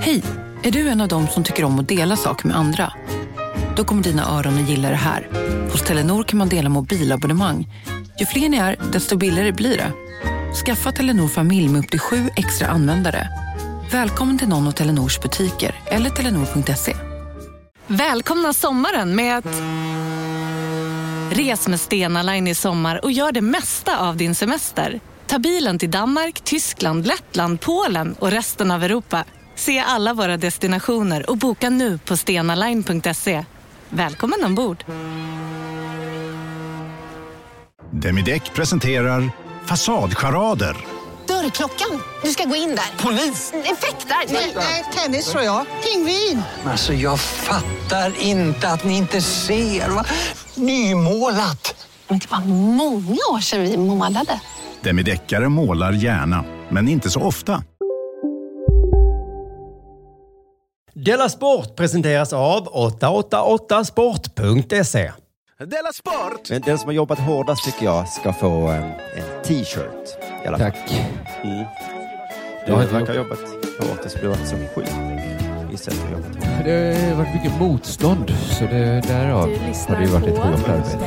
Hej! Är du en av dem som tycker om att dela saker med andra? Då kommer dina öron att gilla det här. Hos Telenor kan man dela mobilabonnemang. Ju fler ni är, desto billigare blir det. Skaffa Telenor familj med upp till sju extra användare. Välkommen till någon av Telenors butiker eller telenor.se. Välkomna sommaren med att... Res med Stena Line i sommar och gör det mesta av din semester. Ta bilen till Danmark, Tyskland, Lettland, Polen och resten av Europa. Se alla våra destinationer och boka nu på stenaline.se. Välkommen ombord! Demideck presenterar Fasadcharader. Dörrklockan. Du ska gå in där. Polis? Effektar? Nej, tennis tror jag. Pingvin. Alltså jag fattar inte att ni inte ser. Va? Nymålat! Men det var många år sedan vi målade. Demideckare målar gärna, men inte så ofta. Della Sport presenteras av 888sport.se. Della Sport! Men den som har jobbat hårdast tycker jag ska få en, en t-shirt. i alla fall. Tack. Mm. Du Jag har inte verkar ha jobbat hårt du har varit som sjuk. Gissar att du har jobbat hårt. Det har varit mycket motstånd, så det, därav har det ju varit ett hårt arbete.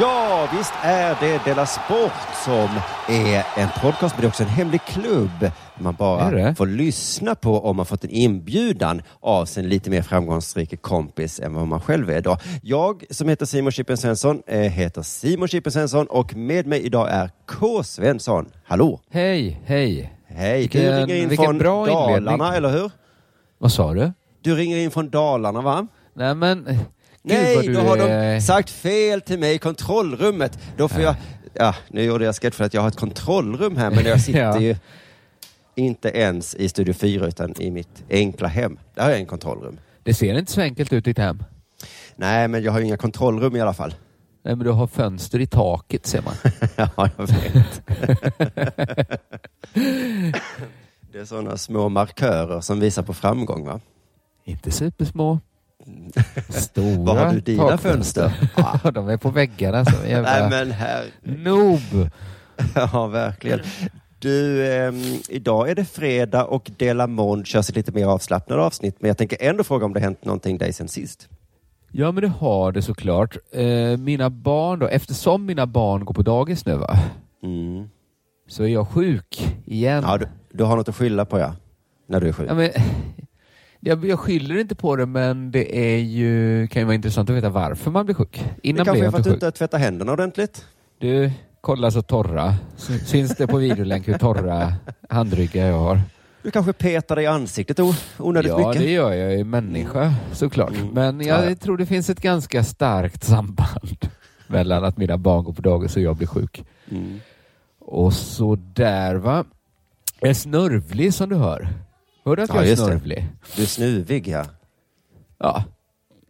Ja, visst är det Della Sport som är en podcast, men det är också en hemlig klubb. Man bara får lyssna på om man fått en inbjudan av sin lite mer framgångsrika kompis än vad man själv är då. Jag som heter Simon Chippen Svensson eh, heter Simon Chippen Svensson och med mig idag är K. Svensson. Hallå! Hej, hej. Hej! Du Vilken- ringer in från Dalarna, inledning. eller hur? Vad sa du? Du ringer in från Dalarna, va? Nej men, Nej, då har är... de sagt fel till mig i kontrollrummet. Då får jag... Ja, nu gjorde jag sketch för att jag har ett kontrollrum här, men jag sitter Ja. ju inte ens i Studio 4 utan i mitt enkla hem. Där har jag en kontrollrum. Det ser inte så enkelt ut i ditt hem. Nej, men jag har ju inga kontrollrum i alla fall. Nej men du har fönster i taket ser man. ja, jag vet. det är sådana små markörer som visar på framgång, va? inte supersmå. Stora Var har du dina takfönster. fönster? Ja, de är på väggarna så jävla... Nej, men här... Noob! Ja, verkligen. Du, ehm, idag är det fredag och Delamond kör sig lite mer avslappnad avsnitt, men jag tänker ändå fråga om det hänt någonting dig sen sist. Ja men det har det såklart. Eh, mina barn då, eftersom mina barn går på dagis nu va, Mm. så är jag sjuk igen. Ja, du, du har något att skylla på, ja. När du är sjuk. Ja, men, jag, jag skyller inte på det, men det är ju, kan ju vara intressant att veta varför man blir sjuk. det Innan kanske blev är för att du inte tvättar händerna ordentligt. Du, kolla så torra. Syns det på videolänk hur torra handryggar jag har? Du kanske petar dig i ansiktet onödigt ja, mycket. det gör jag. Jag är människa såklart. Mm. Men jag Ja, ja. tror det finns ett ganska starkt samband mellan att mina barn går på dagis och jag blir sjuk. Mm. Och så där va. Jag är snörvlig som du hör. Hör du att Ja, jag är just det. snörvlig? Du är snuvig, ja. Ja.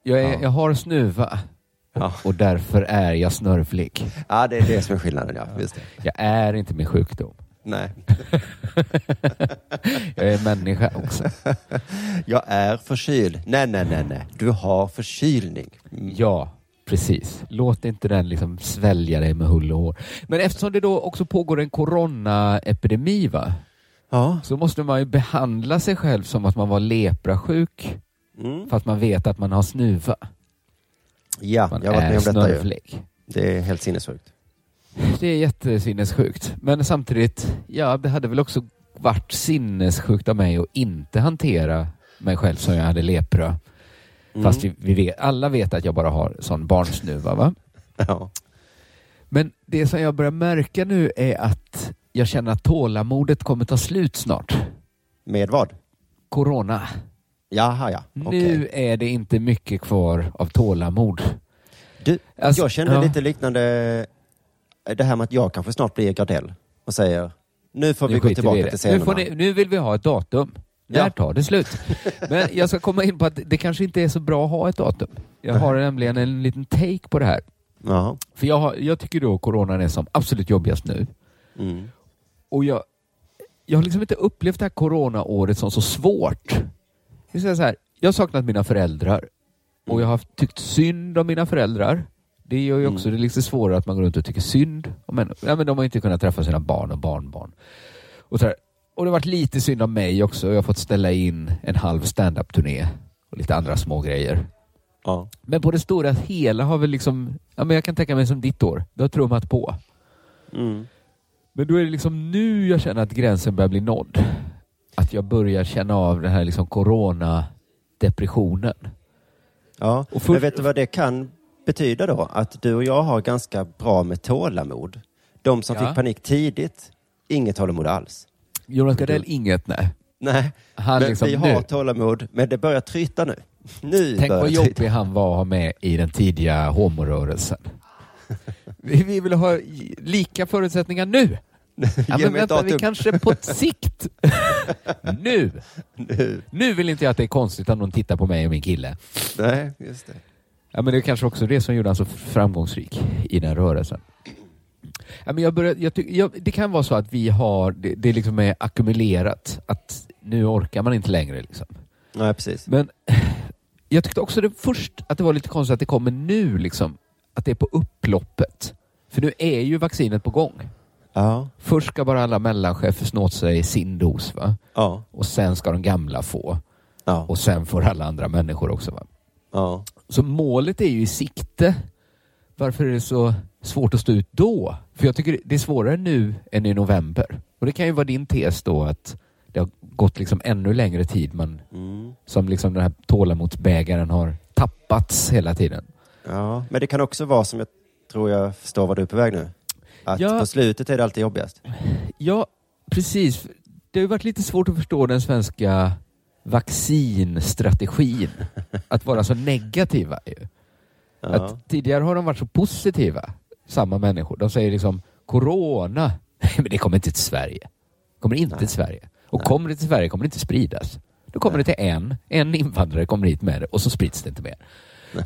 Jag, är, Ja. jag har snuva Ja. och därför är jag snörvlig. ja, det är det som är skillnaden, ja. Just det. Jag är inte min sjukdom. Nej. Jag är människa också. Jag är förkyld. Nej, nej, nej, nej. Du har förkylning. Mm. Ja, precis. Låt inte den liksom svälja dig med hull och hår. Men eftersom det då också pågår en coronaepidemi va? Ja. så måste man ju behandla sig själv som att man var leprasjuk Mm. fast man vet att man har snuva. Ja, Man jag har varit med om detta ju. snörvlig. Det är helt sinnessjukt. Det är jättesinnessjukt. Men samtidigt, ja, det hade väl också varit sinnessjukt av mig att inte hantera mig själv som jag hade lepra. Mm. Fast vi, vi vet, alla vet att jag bara har sån barnsnuva. Va? Ja. Men det som jag börjar märka nu är att jag känner att tålamodet kommer ta slut snart. Med vad? Corona. Jaha, ja. Okej. Nu är det inte mycket kvar av tålamod. Du, Alltså, jag kände ja. lite liknande det här med att jag kanske snart blir Gardell och säger nu får vi Nu gå tillbaka i det. till scenerna. Nu, får ni, nu vill vi ha ett datum. När Ja. tar det slut? Men jag ska komma in på att det kanske inte är så bra att ha ett datum. Jag har nämligen en liten take på det här. Jaha. För jag, har, jag tycker då coronan är som absolut jobbigast nu. Mm. Och jag, jag har liksom inte upplevt det här coronaåret som så svårt. Jag, säga så här, jag har saknat mina föräldrar och jag har tyckt synd om mina föräldrar. Det gör ju också det lite svårare att man går runt och tycker synd om människor. Ja, men de har inte kunnat träffa sina barn och barnbarn. Och så här, Och det har varit lite synd om mig också. Jag har fått ställa in en halv standup-turné och lite andra små grejer. Ja. Men på det stora hela har väl liksom, ja men jag kan tänka mig som ditt år, det har trummat på. Mm. Men då är det liksom nu jag känner att gränsen börjar bli nådd. Att jag börjar känna av den här liksom corona-depressionen. Ja, Och för- men vet du vad det kan betyda då? Att du och jag har ganska bra med tålamod. De som Ja. fick panik tidigt, inget tålamod alls. Jonas Gardell, inget nej. Nej, Han men liksom, vi har nu. tålamod, men det börjar tryta nu. Nu Tänk vad jobbig han var att ha med i den tidiga homorörelsen. Vi, vi vill ha lika förutsättningar nu. Ja, men vänta, vi kanske på sikt. nu. Nu. Nu vill inte jag att det är konstigt att någon tittar på mig och min kille. Nej, just det. Ja, men det är kanske också det som gjorde honom så framgångsrik i den rörelsen. Ja, men jag börjar, jag tyck, jag, det kan vara så att vi har, det, det liksom är ackumulerat, att nu orkar man inte längre. Liksom. Nej, precis. Men jag tyckte också det först att det var lite konstigt att det kommer nu, liksom, att det är på upploppet. För nu är ju vaccinet på gång. Ja, Först ska bara alla mellanchefer snå åt sig sin dos, va? ja, och sen ska de gamla få. ja, Och sen får alla andra människor också. Va? ja. Så målet är ju i sikte. Varför är det så svårt att stå ut då? För jag tycker det är svårare nu än i november. Och det kan ju vara din tes då att det har gått liksom ännu längre tid man, Mm. som liksom den här tålamodsbägaren har tappats hela tiden. Ja. Men det kan också vara som jag tror jag förstår vad du är på väg nu. Att Ja. på slutet är det alltid jobbigast. Ja, precis. Det har ju varit lite svårt att förstå den svenska vaccinstrategin. Att vara så negativa. Ju. Ja. Att tidigare har de varit så positiva, samma människor. De säger liksom corona, men det kommer inte till Sverige. kommer inte till Sverige. Och Nej. kommer det till Sverige kommer det inte spridas. Då kommer det till en, en invandrare kommer hit med det och så sprids det inte mer.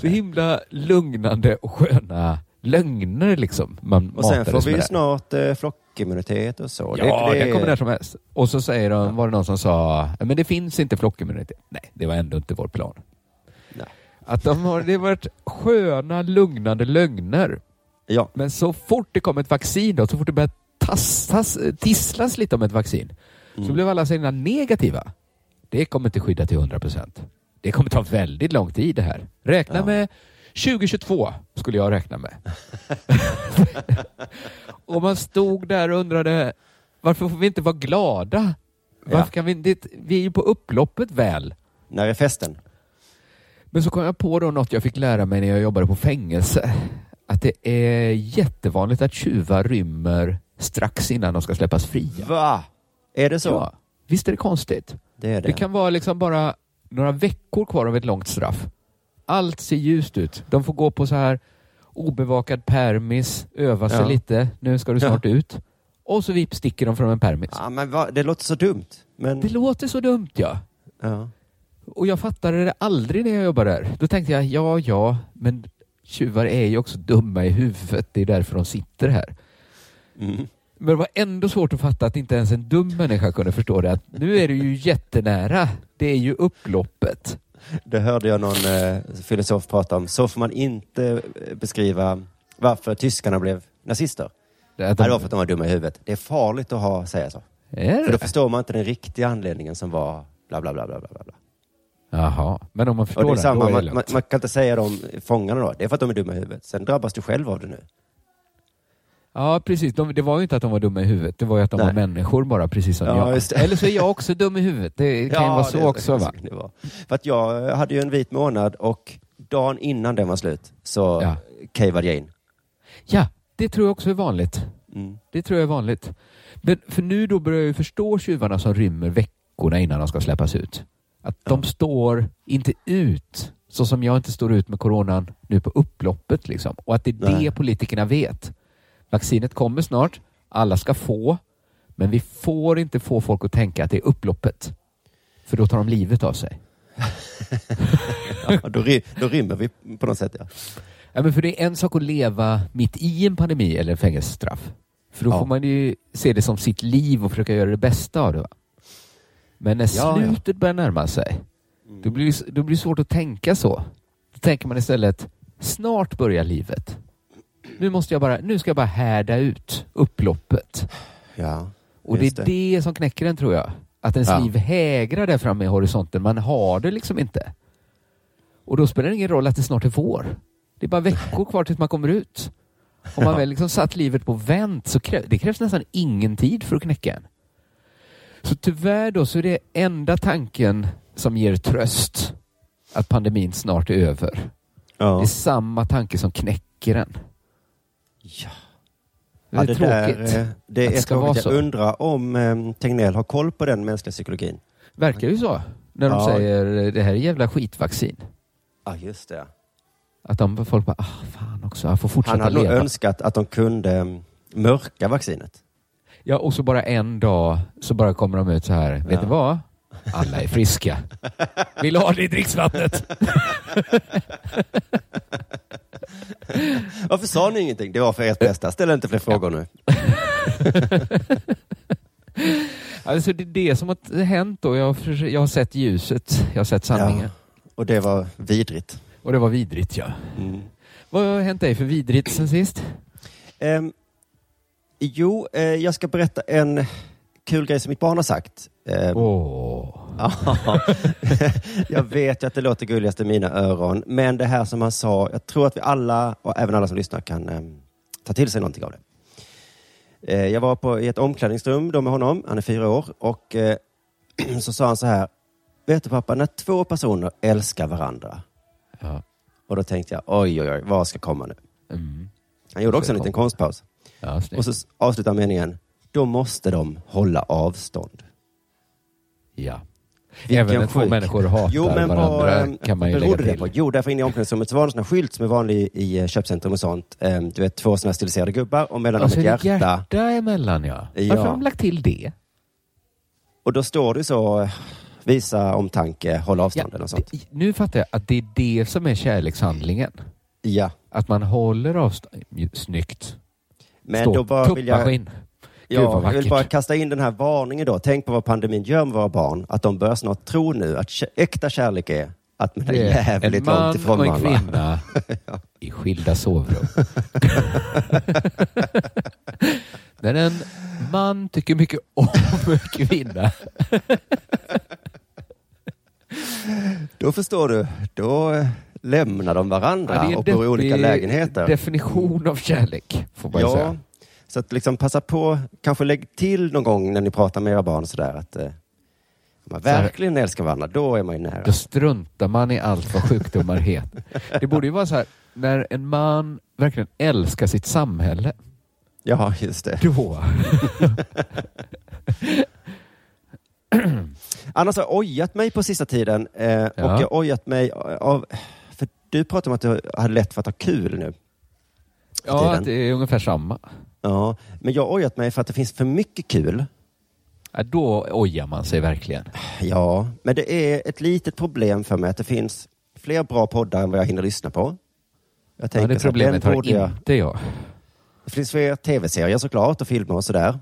Så himla lugnande och sköna lögner liksom. Man Och sen får vi ju snart eh, flockimmunitet och så. Ja, det, det, kommer när som helst. Och så säger de, var det någon som sa, men det finns inte flockimmunitet. Nej, det var ändå inte vår plan. Nej. Att de har, det har varit sköna, lugnande lögner. Ja, Men så fort det kom ett vaccin då, så fort det började tassas, tisslas lite om ett vaccin, Mm. så blev alla så negativa. Det kommer inte skydda till 100 procent. Det kommer ta väldigt lång tid det här. Räkna Ja. med 2022 skulle jag räkna med. och man stod där och undrade varför får vi inte vara glada? Varför Ja. kan vi, det, vi är ju på upploppet väl. när är festen? Men så kom jag på då något jag fick lära mig när jag jobbade på fängelse. Att det är jättevanligt att tjuvar rymmer strax innan de ska släppas fria. Va? Är det så? Ja, visst är det konstigt? Det är det. Det kan vara liksom bara några veckor kvar av ett långt straff. Allt ser ljust ut. De får gå på så här obevakad permis, öva sig Ja. lite. Nu ska du snart ut. Och så vips sticker de från en permis. Ja, men va? Det låter så dumt. Men, Det låter så dumt ja. ja. Och jag fattade det aldrig när jag jobbade där. Då tänkte jag, ja, ja, men tjuvar är ju också dumma i huvudet. Det är därför de sitter här. Mm. Men det var ändå svårt att fatta att inte ens en dum människa kunde förstå det. Att nu är det ju jättenära. Det är ju upploppet. Det hörde jag någon eh, filosof prata om. Så får man inte eh, beskriva varför tyskarna blev nazister. Det, Nej, det de, var för att de var dumma i huvudet. Det är farligt att ha, säga så. För då förstår man inte den riktiga anledningen som var bla bla bla bla bla. bla. Jaha, men om man Och förstår det är det, samma, då är det man, man, man kan inte säga de fångarna då. Det är för att de är dumma i huvudet. Sen drabbas du själv av det nu. Ja, precis. De, det var ju inte att de var dumma i huvudet. Det var ju att de Nej. var människor bara, precis som Ja, jag. Eller så är jag också dum i huvudet. Det kan ju vara så det- också, va? det var. För att jag hade ju en vit månad och dagen innan den var slut så Ja. cavade jag in. Ja, det tror jag också är vanligt. Mm. Det tror jag är vanligt. Men för nu då börjar jag ju förstå tjuvarna som rymmer veckorna innan de ska släppas ut. Att de står inte ut så som jag inte står ut med coronan nu på upploppet. Liksom. Och att det är Nej. det politikerna vet. Vaccinet kommer snart, alla ska få, men vi får inte få folk att tänka att det är upploppet. För då tar de livet av sig. Ja, då, ry- då rymmer vi på något sätt. Ja. Ja, men för det är en sak att leva mitt i en pandemi eller fängelsestraff. För då Ja. får man ju se det som sitt liv och försöka göra det bästa av det. Va? Men när Ja, slutet börjar närma sig, då blir, det, då blir det svårt att tänka så. Då tänker man istället, snart börjar livet. Nu, måste jag bara, nu ska jag bara härda ut upploppet. Ja. Och det är det som knäcker en tror jag. Att ens Ja. liv hägrar där framme i horisonten. Man har det liksom inte. Och då spelar det ingen roll att det snart är vår. Det är bara veckor kvar tills man kommer ut. Om man väl liksom satt livet på vänt så krä- det krävs nästan ingen tid för att knäcka en. Så tyvärr då så är det enda tanken som ger tröst att pandemin snart är över. Det Ja. är samma tanke som knäcker en. Ja. Det är Ja, tråkigt. Där, eh, det att det är ska vara tråkigt. så. Jag undrar om eh, Tegnell har koll på den mänskliga psykologin. Verkar ju så. När de Ja. säger det här är jävla skitvaccin. Ja, just det. Att de folk bara, ah fan också, jag får fortsätta Han hade nog leva. önskat att de kunde mm, mörka vaccinet. Ja, och så bara en dag så bara kommer de ut så här, vet Ja. du vad? Alla är friska. Vill ha det i dricksvattnet? Varför sa ni ingenting? Det var för ert bästa. Ställ inte fler frågor nu. Alltså det är det som har hänt då. Jag har, jag har sett ljuset, jag har sett sanningen. Och det var vidrigt. Och det var vidrigt ja. Mm. Vad har hänt dig för vidrigt sen sist? Ehm, jo, eh, jag ska berätta en kul grej som mitt barn har sagt. Åh. Ja, jag vet ju att det låter gulligast i mina öron, men det här som han sa, jag tror att vi alla, och även alla som lyssnar, kan em, ta till sig någonting av det. Eh, jag var på, i ett omklädningsrum då med honom, han är fyra år, och eh, så sa han så här, vet du pappa, när två personer älskar varandra, Ja. och då tänkte jag, oj oj oj, vad ska komma nu? Mm. Han gjorde också en liten konstpaus, Ja, och så avslutar meningen, då måste de hålla avstånd. Ja. Vilken Även när två människor hatar Jo, men varandra vad kan man ju lägga berodde det till. på? Jo, därför inne i omklädningsrummet så var det en sån här skylt som är vanlig i eh, köpcentrum och sånt. Ehm, Du vet, två såna här stiliserade gubbar och mellan Och dem ett hjärta. hjärta emellan ja. Ja. Varför har de lagt till det? Och då står det så, eh, visa omtanke, håll avstånd eller något sånt. det- nu fattar jag att det är det som är kärlekshandlingen. Ja, Att man håller avstånd. Snyggt. men Stå. då bara vill jag, ja, jag vill bara kasta in den här varningen då. Tänk på vad pandemin gör med våra barn. Att de börjar snart tro nu att äkta kärlek är att man är Det är jävligt en man långt ifrån och en varandra. kvinna i skilda sovrum. När en man tycker mycket om en kvinna. Då förstår du, då eh, lämnar de varandra Ja, och bor i olika lägenheter. Definition av kärlek, får man Ja, säga. Så att liksom passa på, kanske lägg till någon gång när ni pratar med era barn sådär att eh, om man Så här- verkligen älskar varandra, då är man ju nära. Då struntar man i allt vad sjukdomar heter. Det borde ju vara så här, när en man verkligen älskar sitt samhälle, Ja, just det. då... Annars har jag ojat mig på sista tiden eh, Ja. och jag ojat mig av, för du pratade om att du hade lätt för att ha kul nu. Ja, att det är ungefär samma. Ja, men jag har ojat mig för att det finns för mycket kul. Ja, då ojar man sig verkligen. Ja, men det är ett litet problem för mig att det finns fler bra poddar än vad jag hinner lyssna på. Jag Ja, tänker det så här, problemet har jag... inte jag. Det finns fler tv-serier såklart och filmer och sådär.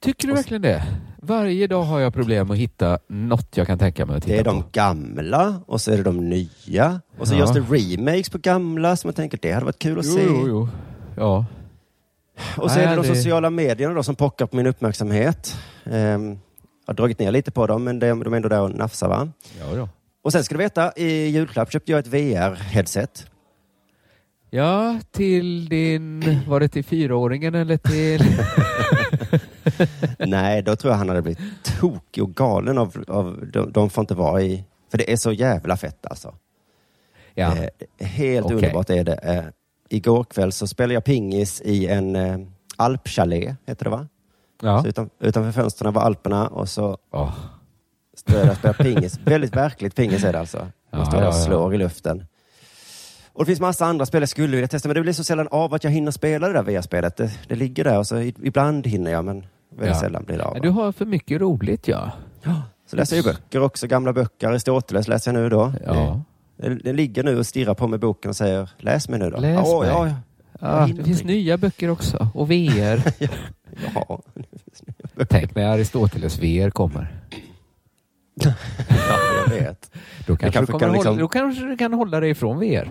Tycker du verkligen det? Varje dag har jag problem att hitta något jag kan tänka mig att titta Det är de på. gamla och så är det de nya. Och så Ja. görs det remakes på gamla som jag tänker det hade varit kul att Jo, se. jo, jo. Ja. Och så är det de det- sociala medierna då som pockar på min uppmärksamhet. Ehm, jag har dragit ner lite på dem men de, de är ändå där och nafsar va. Ja, ja. Och sen ska du veta, i julklapp köpte jag ett VR-headset. ja, till din... Var det till fyraåringen eller till... Nej, då tror jag han hade blivit tokig och galen av, av de, de får inte vara i... För det är så jävla fett alltså. Ja. Eh, helt Okej. underbart är det. Eh, igår kväll så spelade jag pingis i en eh, alpchalet, heter det va? ja. Så utan, utanför fönstren var Alperna och så Åh. stod jag och spelade pingis. Väldigt verkligt pingis är det alltså. Man Ja, står där och ja, ja. slår i luften. Och det finns massa andra spel jag skulle vilja testa, men det blir så sällan av att jag hinner spela det där VR-spelet. Det, det ligger där och så ibland hinner jag, men väldigt Ja. sällan blir det av. Ja, Du har för mycket roligt ja. Så läser jag ju böcker också, gamla böcker. Aristoteles läser jag nu då. Ja. Den, ligger nu och stirrar på mig boken och säger läs mig nu då. Läs Åh, mig. Ja, ja, ja hinner det finns nya böcker också. Och VR. ja. Tänk när Aristoteles VR kommer. ja, jag vet. Då kanske, kanske du, kan hålla, liksom- då kanske du kan hålla dig ifrån VR.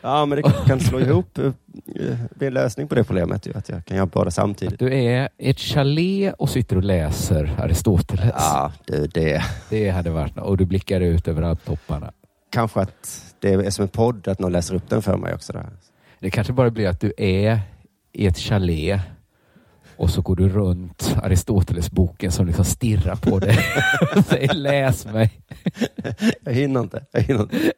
Ja, men det kan slå ihop. eh, Det är en lösning på det problemet, ju, att jag kan göra båda samtidigt. Du är ett chalet och sitter och läser Aristoteles. Ja, det, det Det hade varit Och du blickar ut över alptopparna. Kanske att det är som en podd, att någon läser upp den för mig också. Där. Det kanske bara blir att du är i ett chalet och så går du runt Aristoteles-boken som liksom stirrar på dig och säger läs mig. Jag hinner inte. Jag hinner inte.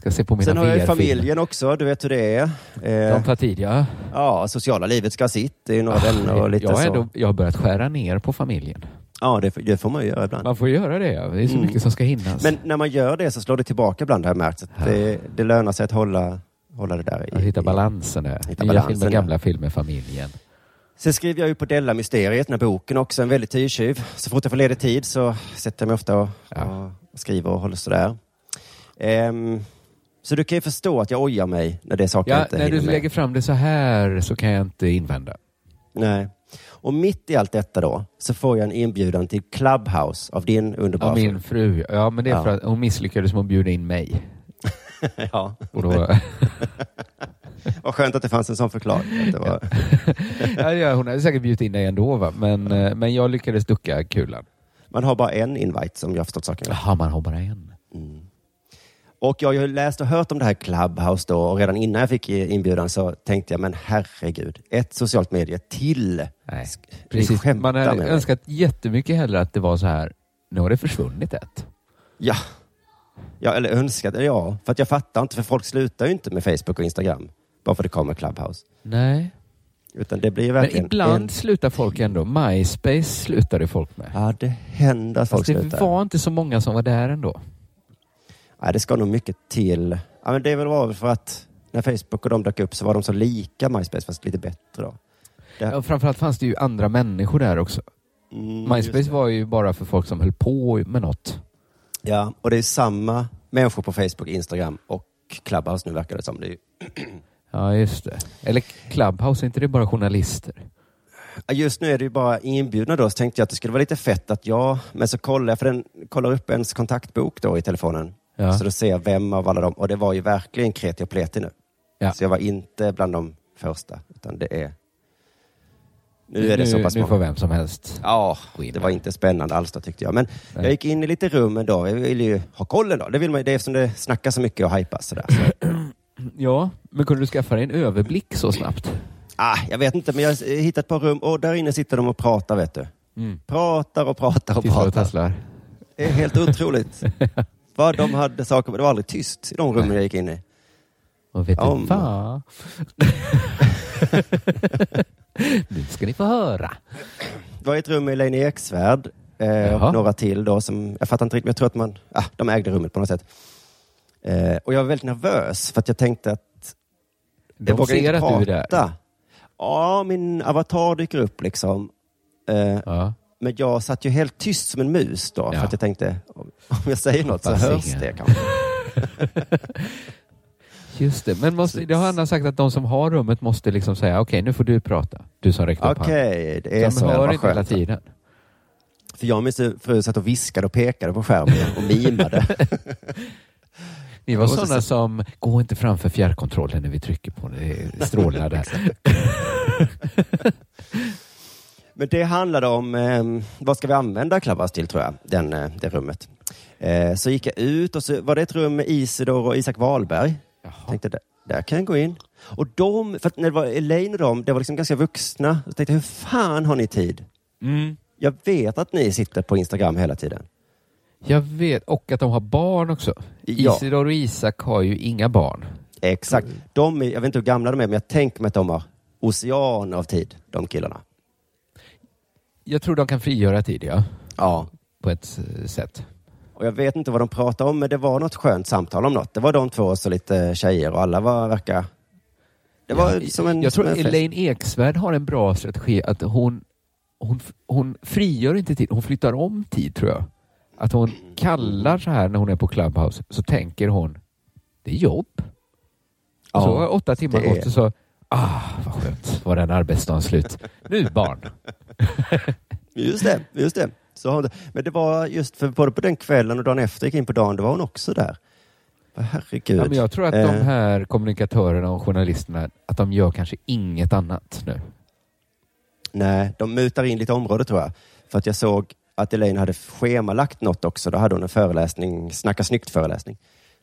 Ska se på mina Sen har jag familjen också, du vet hur det är. De Eh, tar tid, ja. ja, sociala livet ska ha sitt. Det är några vänner och lite jag, så. ändå, jag har börjat skära ner på familjen. Ja, det, det får man ju göra ibland. Man får göra det. ja. Det är så Mm. mycket som ska hinnas. Men när man gör det så slår det tillbaka ibland har jag märkt. Att det, det lönar sig att hålla, hålla det där att i. hitta i- balansen där. Hitta Nya balansen, filmer, ja. gamla filmer, familjen. Sen skriver jag ju på Della Mysteriet, den här boken också, en väldigt tidstjuv. Så fort jag får ledig tid så sätter jag mig ofta och, Ja. och skriver och håller sådär. Ehm, så du kan ju förstå att jag ojar mig när det är saker jag Ja, inte när du med. lägger fram det så här så kan jag inte invända. Nej. Och mitt i allt detta då så får jag en inbjudan till Clubhouse av din underbara Ja, min fru. Ja, men det är Ja. för att hon misslyckades med att bjuda in mig. fru. ja. Och då, Vad skönt att det fanns en sån förklaring. Det var... ja, hon hade säkert bjudit in dig ändå, va? Men, eh, men jag lyckades ducka kulan. Man har bara en invite som jag har förstått saken. Jaha, man har bara en. Och jag har ju läst och hört om det här Clubhouse då och redan innan jag fick inbjudan så tänkte jag, men herregud, ett socialt medie till. Nej, precis. Man hade önskat jättemycket hellre att det var så här, nu har det försvunnit ett. Ja. ja, eller önskat, ja. För att jag fattar inte, för folk slutar ju inte med Facebook och Instagram bara för att det kommer Clubhouse. Nej, Utan det blir ju men verkligen... ibland En... slutar folk ändå. MySpace slutade folk med. Ja, det händer att folk Fast det slutar. var inte så många som var där ändå. Nej, det ska nog mycket till. Ja, men det är väl för att när Facebook och de dök upp så var de så lika MySpace, fast lite bättre då. Det... Ja, framförallt fanns det ju andra människor där också. Mm, MySpace var ju bara för folk som höll på med något. Ja, och det är samma människor på Facebook, Instagram och Clubhouse nu verkar det som. Det. Ja, just det. Eller Clubhouse, är inte det bara journalister? Just nu är det ju bara inbjudna då, så tänkte jag att det skulle vara lite fett att jag, men så kollar jag, för den kollar upp ens kontaktbok då i telefonen. Ja. Så då ser jag vem av alla dem, och det var ju verkligen kreti och pleti nu. Ja. Så jag var inte bland de första, utan det är... Nu är det så pass nu många. får vem som helst. Ja, det var inte spännande alls då tyckte jag. Men Nej. jag gick in i lite rummen då. Jag vill ju ha kollen då. Det vill man Det är eftersom det snackas så mycket och hypas sådär. Så, Ja, men kunde du skaffa dig en överblick så snabbt? ah, jag vet inte, men jag har hittat ett par rum och där inne sitter de och pratar vet du. Mm. Pratar och pratar och och pratar. tasslar. Det är helt otroligt. Vad de hade saker Det var aldrig tyst i de rummen jag gick in i. Och vet Om- du vad? nu ska ni få höra. Det var ett rum med Elaine Eksvärd eh, och några till då som, jag fattar inte riktigt, men jag tror att man, ah, de ägde rummet på något sätt. Eh, och jag var väldigt nervös för att jag tänkte att De ser inte att du är där. prata. Ja, min avatar dyker upp liksom. Eh, Ja. Men jag satt ju helt tyst som en mus då, Ja. för att jag tänkte om jag säger något så hörs ingen. det kanske. Just det, men måste, det har Anna sagt att de som har rummet måste liksom säga okej, nu får du prata. Du som räckte upp handen. Okej, det är De så. hör Vad inte hela tiden. För jag och min fru satt och viskade och pekade på skärmen och mimade. Ni var sådana som, gå inte framför fjärrkontrollen när vi trycker på det, det strålar där. Men det handlade om, eh, vad ska vi använda Clubhouse till tror jag, den, eh, det rummet. Eh, så gick jag ut och så var det ett rum med Isidor och Isak Wahlberg. Tänkte, där, där kan jag gå in. Och de, för när det var Elaine och de, det var liksom ganska vuxna. Så tänkte jag, hur fan har ni tid? Mm. Jag vet att ni sitter på Instagram hela tiden. Jag vet, och att de har barn också. Ja. Isidor och Isak har ju inga barn. Exakt. De är, jag vet inte hur gamla de är, men jag tänker mig att de har oceaner av tid, de killarna. Jag tror de kan frigöra tid, ja. Ja. På ett eh, sätt. Och jag vet inte vad de pratade om, men det var något skönt samtal om något. Det var de två och så lite tjejer och alla var, verkar... Det var Ja, som en... jag tror en. Elaine Eksvärd har en bra strategi att hon, hon, hon frigör inte tid, hon flyttar om tid tror jag. Att hon kallar så här när hon är på Clubhouse så tänker hon, det är jobb. Och så har åtta timmar gått och så, ah vad skönt, var den arbetsdagen slut. Nu barn. Just det, just det. Så, men det var just för både på den kvällen och dagen efter gick in på dagen, då var hon också där. Herregud. Ja, men jag tror att de Eh, här kommunikatörerna och journalisterna, att de gör kanske inget annat nu. Nej, de mutar in lite område tror jag. För att jag såg att Elaine hade schemalagt något också. Då hade hon en föreläsning, Snacka snyggt-föreläsning.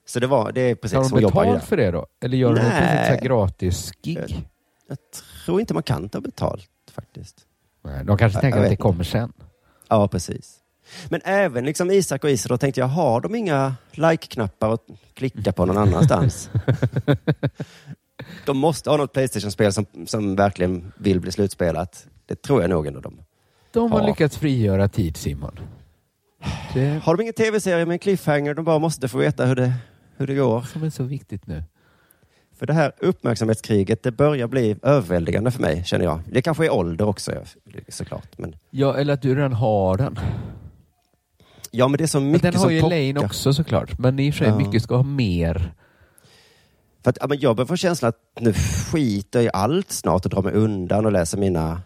Så det, var, det är precis, Tar de jobbar ju betalt för det då? Eller gör de precis så här gratis gig? Jag tror inte man kan ta betalt faktiskt. Nej, De kanske Jag- tänker jag att det kommer sen. Ja, precis. Men även liksom Isak och Isidor tänkte jag, har de inga like-knappar att klicka på någon annanstans? de måste ha något Playstation-spel som, som verkligen vill bli slutspelat. Det tror jag nog ändå de. De har Ja. lyckats frigöra tid Simon. Det Har de ingen tv-serie med en cliffhanger? De bara måste få veta hur det, hur det går. som är så viktigt nu. För det här uppmärksamhetskriget, det börjar bli överväldigande för mig, känner jag. Det kanske är ålder också, såklart. Men, Ja, eller att du redan har den. ja, men det är så mycket den har som ju Elaine pockar. också såklart. Men i och för sig, Ja. mycket ska ha mer. För att, ja, men jag börjar få känslan att nu skiter jag i allt snart och drar mig undan och läser mina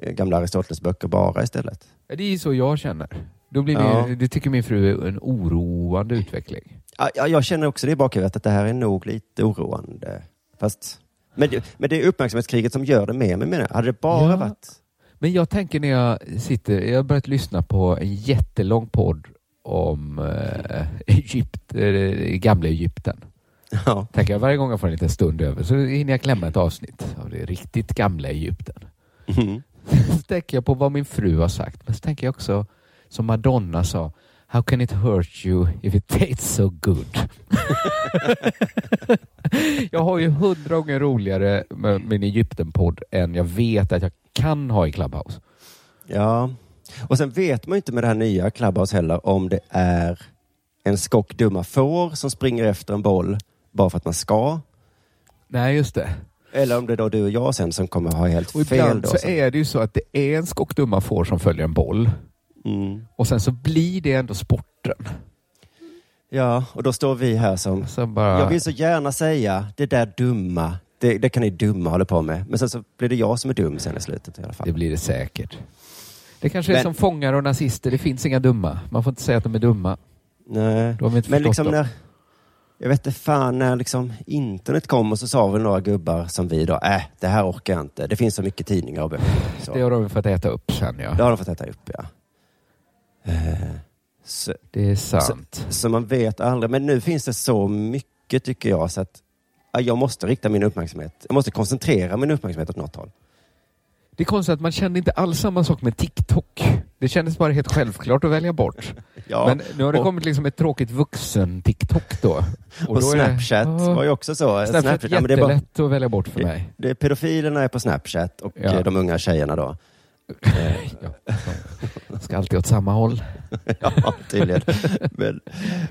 eh, gamla Aristoteles böcker bara istället. Det är så jag känner. Då blir Ja. det, det tycker min fru är en oroande utveckling. Ja, ja, jag känner också det i bakhuvudet att det här är nog lite oroande. Fast, men, det, men det är uppmärksamhetskriget som gör det med mig menar jag. Hade det bara Ja. varit... Men jag tänker när jag sitter, jag har börjat lyssna på en jättelång podd om eh, Egypt, eh, gamla Egypten. Ja. Tänker jag varje gång jag får en liten stund över så hinner jag klämma ett avsnitt av det riktigt gamla Egypten. Mhm. Så tänker jag på vad min fru har sagt, men så tänker jag också som Madonna sa, How can it hurt you if it tastes so good? jag har ju hundra gånger roligare med min Egypten-podd än jag vet att jag kan ha i Clubhouse. Ja, och sen vet man ju inte med det här nya Clubhouse heller om det är en skock dumma får som springer efter en boll bara för att man ska. Nej, just det. Eller om det är då du och jag sen som kommer ha helt Och fel. ibland Då, så så. är det ju så att det är en skockdumma får som följer en boll Mm. och sen så blir det ändå sporten. Ja, och då står vi här som... Bara... Jag vill så gärna säga det där dumma. Det, det kan ni dumma hålla på med. Men sen så blir det jag som är dum sen i slutet i alla fall. Det blir det säkert. Det kanske är Men- som fångar och nazister, det finns inga dumma. Man får inte säga att de är dumma. Nej. Inte Men liksom dem. när... Jag vet inte fan, när liksom internet kom och så sa väl några gubbar som vi då, äh, det här orkar jag inte. Det finns så mycket tidningar och böcker. Så. Det har de fått äta upp sen ja. Det har de fått äta upp, ja. Eh, Så, Det är sant. så man vet aldrig. Men nu finns det så mycket tycker jag så att ja, jag måste rikta min uppmärksamhet. Jag måste koncentrera min uppmärksamhet åt något håll. Det är konstigt att man kände inte alls samma sak med TikTok. Det kändes bara helt självklart att välja bort. Ja, Men nu har det och- kommit liksom ett tråkigt vuxen-TikTok då. Och, då är det- Snapchat Ja. var ju också så. Snapchat är ja, men det är bara, jättelätt att välja bort för mig. det är pedofilerna är på Snapchat och Ja. de unga tjejerna då. Ja. Jag ska alltid åt samma håll. Ja, tydligen. men,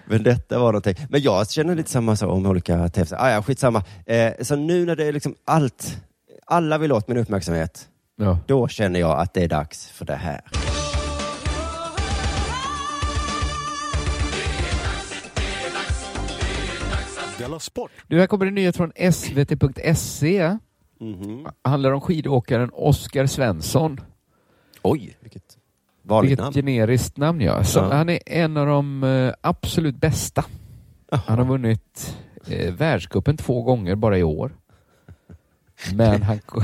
men detta var någonting. Men jag känner lite samma sak om olika tv ah, ja, skitsamma. Eh, så nu när det är liksom allt, alla vill åt min uppmärksamhet, Ja. då känner jag att det är dags för det här. Du, här kommer en nyhet från svt.se. Mhm. handlar om skidåkaren Oskar Svensson. Oj, vilket vanligt Vilket namn. generiskt namn ja. Så Ja. Han är en av de eh, absolut bästa. Han har vunnit eh, världscupen två gånger bara i år. Men han...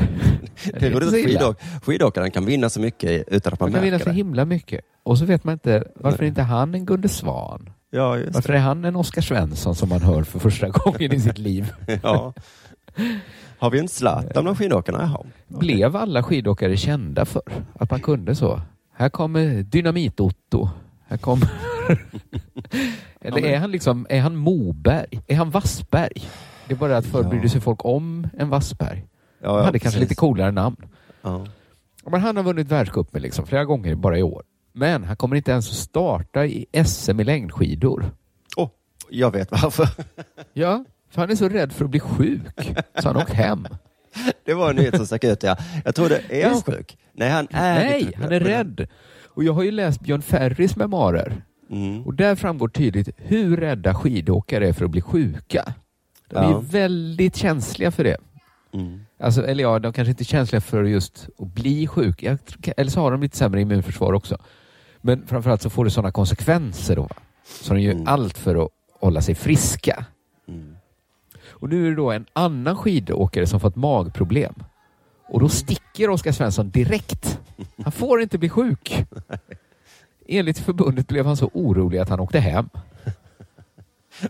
Det är roligt att skidåkaren kan vinna så mycket utan att man Man kan vinna märker så det. himla mycket. Och så vet man inte, varför är inte han en Gunde Svan? Ja, Varför är han en Oskar Svensson som man hör för första gången i sitt liv? det. Ja. Har vi en Zlatan bland skidåkarna? Jaha. Blev alla skidåkare kända för att man kunde så? Här kommer Dynamit-Otto. Här kommer... Eller är han liksom, är han Moberg? Är han Wassberg? Det är bara att förr Ja. brydde sig folk om en Wassberg. Ja, Han ja, hade kanske precis. lite coolare namn. Ja. Men han har vunnit världscupen liksom flera gånger bara i år. Men han kommer inte ens att starta i SM i längdskidor. Åh, jag vet varför. Ja, för han är så rädd för att bli sjuk. Så han åkt hem. Det var en nyhet som stack ut. Ja. Jag trodde, är han sjuk? Nej, han är Nej, han är rädd. Och jag har ju läst Björn Ferrys memoarer. Mm. Och där framgår tydligt hur rädda skidåkare är för att bli sjuka. De är Ja. väldigt känsliga för det. Mm. Alltså, eller ja, de kanske inte är känsliga för just att bli tr- Eller så har de lite sämre immunförsvar också. Men framförallt så får det sådana konsekvenser då. Så de gör Mm. allt för att hålla sig friska. Och nu är det då en annan skidåkare som fått magproblem. Och då sticker Oskar Svensson direkt. Han får inte bli sjuk. Enligt förbundet blev han så orolig att han åkte hem.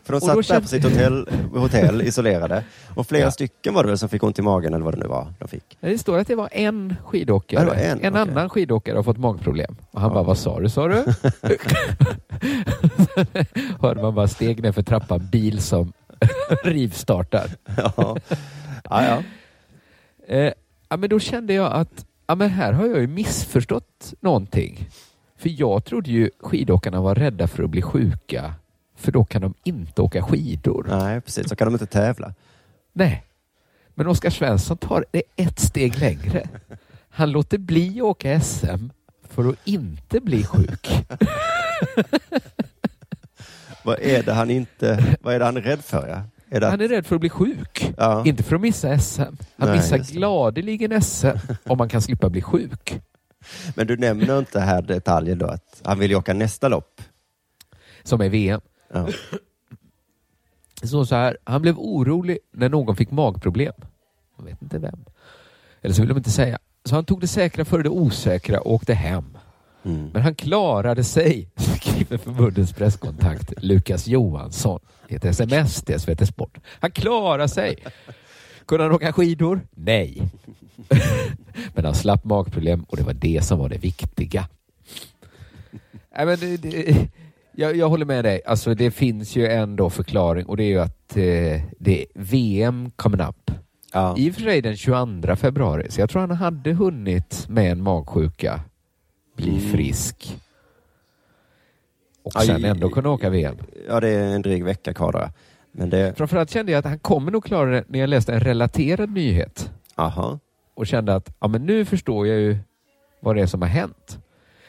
För de satt där på sitt hotell, hotell isolerade. Och flera Ja. stycken var det väl som fick ont i magen eller vad det nu var de fick. Det står att det var en skidåkare. Var en, okej. annan skidåkare har fått magproblem. Och han Ja. bara, vad sa du, sa du? Hörde man bara steg ner för trappan, bil som rivstartar. Ja, ja. ja. Eh, ja, men då kände jag att ja, men här har jag ju missförstått någonting. För jag trodde ju skidåkarna var rädda för att bli sjuka, för då kan de inte åka skidor. Nej, precis. Så kan de inte tävla. Nej. Men Oskar Svensson tar det ett steg längre. Han låter bli att åka SM för att inte bli sjuk. Vad är det han inte... Vad är det han är rädd för? Ja? Är det Han är rädd för att bli sjuk, Ja. inte för att missa SM. Han Nej, missar gladeligen SM om man kan slippa bli sjuk. Men du nämner inte här detaljen då att han vill ju åka nästa lopp. Som är VM. Ja. Så, så här, han blev orolig när någon fick magproblem. Jag vet inte vem. Eller så vill de inte säga. Så han tog det säkra före det osäkra och åkte hem. Mm. Men han klarade sig, skriver förbundets presskontakt Lukas Johansson i ett sms till SVT Sport. Han klarade sig. Kunde han åka skidor? Nej. Men han slapp magproblem och det var det som var det viktiga. Nej, men det, det, jag, jag håller med dig. Alltså, det finns ju ändå förklaring och det är ju att eh, det är VM coming up. Ja. I och för sig den 22 februari, så jag tror han hade hunnit med en magsjuka bli Mm. frisk. Och sen ändå kunna åka VM. ja, det är en dryg vecka kvar då. Men det... Framförallt kände jag att han kommer nog klara det när jag läste en relaterad nyhet Aha. och kände att ja, men nu förstår jag ju vad det är som har hänt.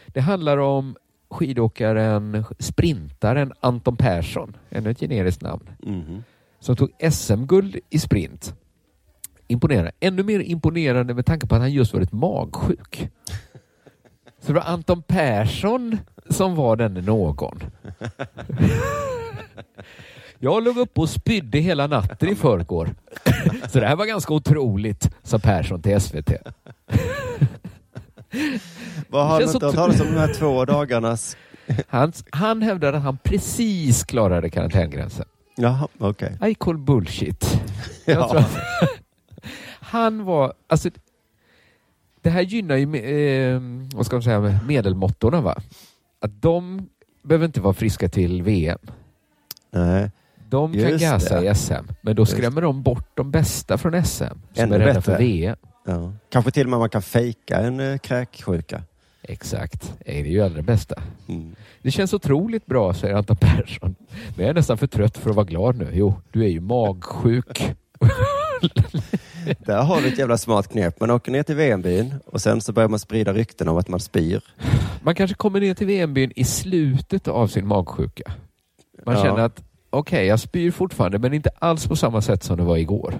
Det handlar om skidåkaren, sprintaren Anton Persson, ännu ett generiskt namn, Mhm. som tog SM-guld i sprint. Imponerande. Ännu mer imponerande med tanke på att han just varit magsjuk. Så det var Anton Persson som var denne någon. Jag låg upp och spydde hela natten i förrgår. Så det här var ganska otroligt, sa Persson till SVT. Vad har känns inte hört talas om de här två dagarnas... Han, han hävdade att han precis klarade karantängränsen. Jaha, okej. I call bullshit. Jag Ja. tror att han var, alltså det här gynnar ju eh, vad ska man säga, medelmåttorna va? Att de behöver inte vara friska till VM. Nej. De kan Just gasa det. i SM, men då skrämmer de bort de bästa från SM som Ännu är rädda bättre. för VM. Ja. Kanske till och med man kan fejka en eh, kräksjuka. Exakt, det är ju allra bästa. Mm. Det känns otroligt bra, säger Anton Persson. Men jag är nästan för trött för att vara glad nu. Jo, du är ju magsjuk. Där har du ett jävla smart knep. Man åker ner till VM-byn och sen så börjar man sprida rykten om att man spyr. Man kanske kommer ner till VM-byn i slutet av sin magsjuka. Man Ja. känner att okej, jag spyr fortfarande, men inte alls på samma sätt som det var igår.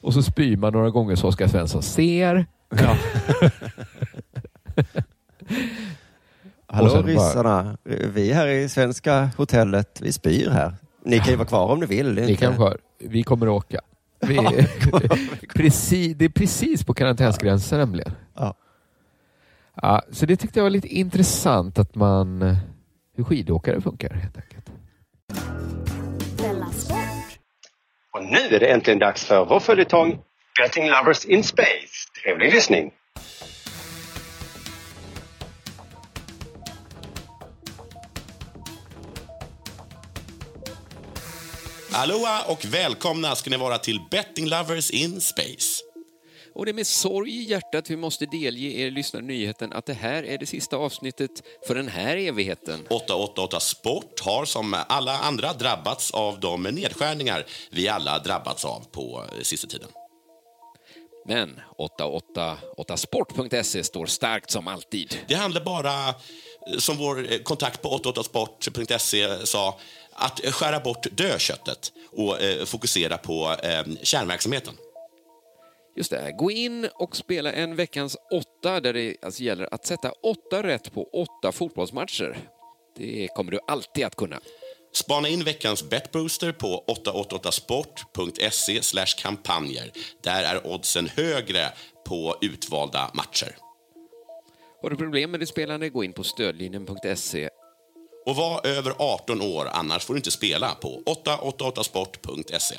Och så spyr man några gånger så Oskar Svensson ser. Ja. Hallå sen bara- ryssarna, vi här i svenska hotellet, vi spyr här. Ni kan ju vara kvar om ni vill. Ni kan vara, vi kommer att åka. Vi, precis, det är precis på karantänsgränsen nämligen. Ja. Ja, så det tyckte jag var lite intressant att man hur skidåkare funkar helt enkelt. Och nu är det äntligen dags för vår följetong Betting Lovers in Space. Trevlig lyssning! Aloha och välkomna ska ni vara till Betting Lovers in Space. Och det är med sorg i hjärtat vi måste delge er lyssnare nyheten att det här är det sista avsnittet för den här evigheten. 888 Sport har som alla andra drabbats av de nedskärningar vi alla drabbats av på eh, sista tiden. Men 888sport.se står starkt som alltid. Det handlar bara, eh, som vår eh, kontakt på 888sport.se sa, att eh, skära bort dödköttet och eh, fokusera på eh, kärnverksamheten. Just det, gå in och spela en veckans åtta där det alltså gäller att sätta åtta rätt på åtta fotbollsmatcher. Det kommer du alltid att kunna. Spana in veckans betbooster på 888sport.se kampanjer. Där är oddsen högre på utvalda matcher. Har du problem med ditt spelande, gå in på stödlinjen.se. Och var över 18 år, annars får du inte spela på 888sport.se.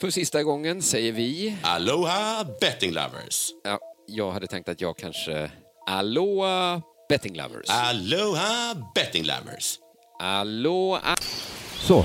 För sista gången säger vi... Aloha betting lovers! Ja, jag hade tänkt att jag kanske... Aloha betting lovers. Aloha betting lovers! Aloha... Så.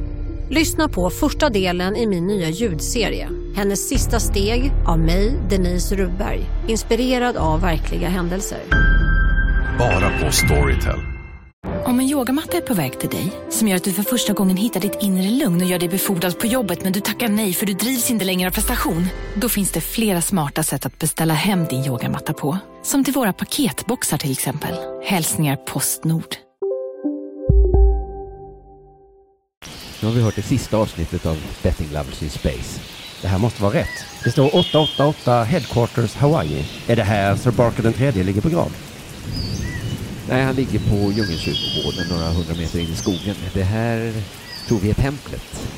Lyssna på första delen i min nya ljudserie. Hennes sista steg av mig, Denise Rubberg. Inspirerad av verkliga händelser. Bara på Storytel. Om en yogamatta är på väg till dig, som gör att du för första gången hittar ditt inre lugn och gör dig befordrad på jobbet men du tackar nej för du drivs inte längre av prestation. Då finns det flera smarta sätt att beställa hem din yogamatta på. Som till våra paketboxar till exempel. Hälsningar Postnord. Nu har vi hört det sista avsnittet av Betting Lovers in Space. Det här måste vara rätt. Det står 888 Headquarters Hawaii. Är det här Sir Barker den tredje ligger på grav? Nej, han ligger på djungelkyrkogården några hundra meter in i skogen. Det här tror vi är templet.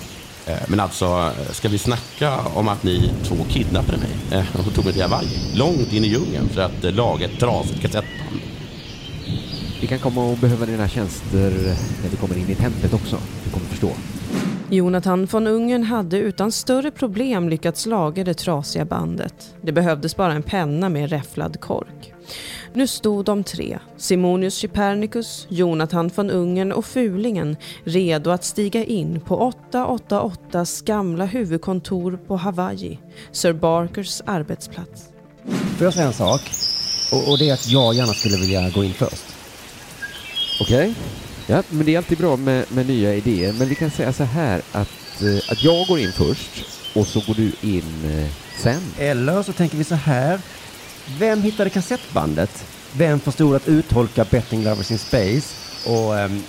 Eh, men alltså, eh, ska vi snacka om att ni två kidnappade mig eh, och tog mig till Hawaii? Långt in i djungeln för att laga ett trasigt kassettband. Vi kan komma att behöva dina tjänster när vi kommer in i templet också. Du kommer förstå. Jonathan von Ungern hade utan större problem lyckats laga det trasiga bandet. Det behövdes bara en penna med räfflad kork. Nu stod de tre, Simonius Copernicus, Jonathan von Ungern och Fulingen, redo att stiga in på 888s gamla huvudkontor på Hawaii, Sir Barkers arbetsplats. Får jag säga en sak? Och, och det är att jag gärna skulle vilja gå in först. Okej? Ja, men det är alltid bra med, med nya idéer. Men vi kan säga så här att, eh, att jag går in först och så går du in eh, sen. Eller så tänker vi så här. Vem hittade kassettbandet? Vem förstod att uttolka Betting Lovers in Space? Och ehm,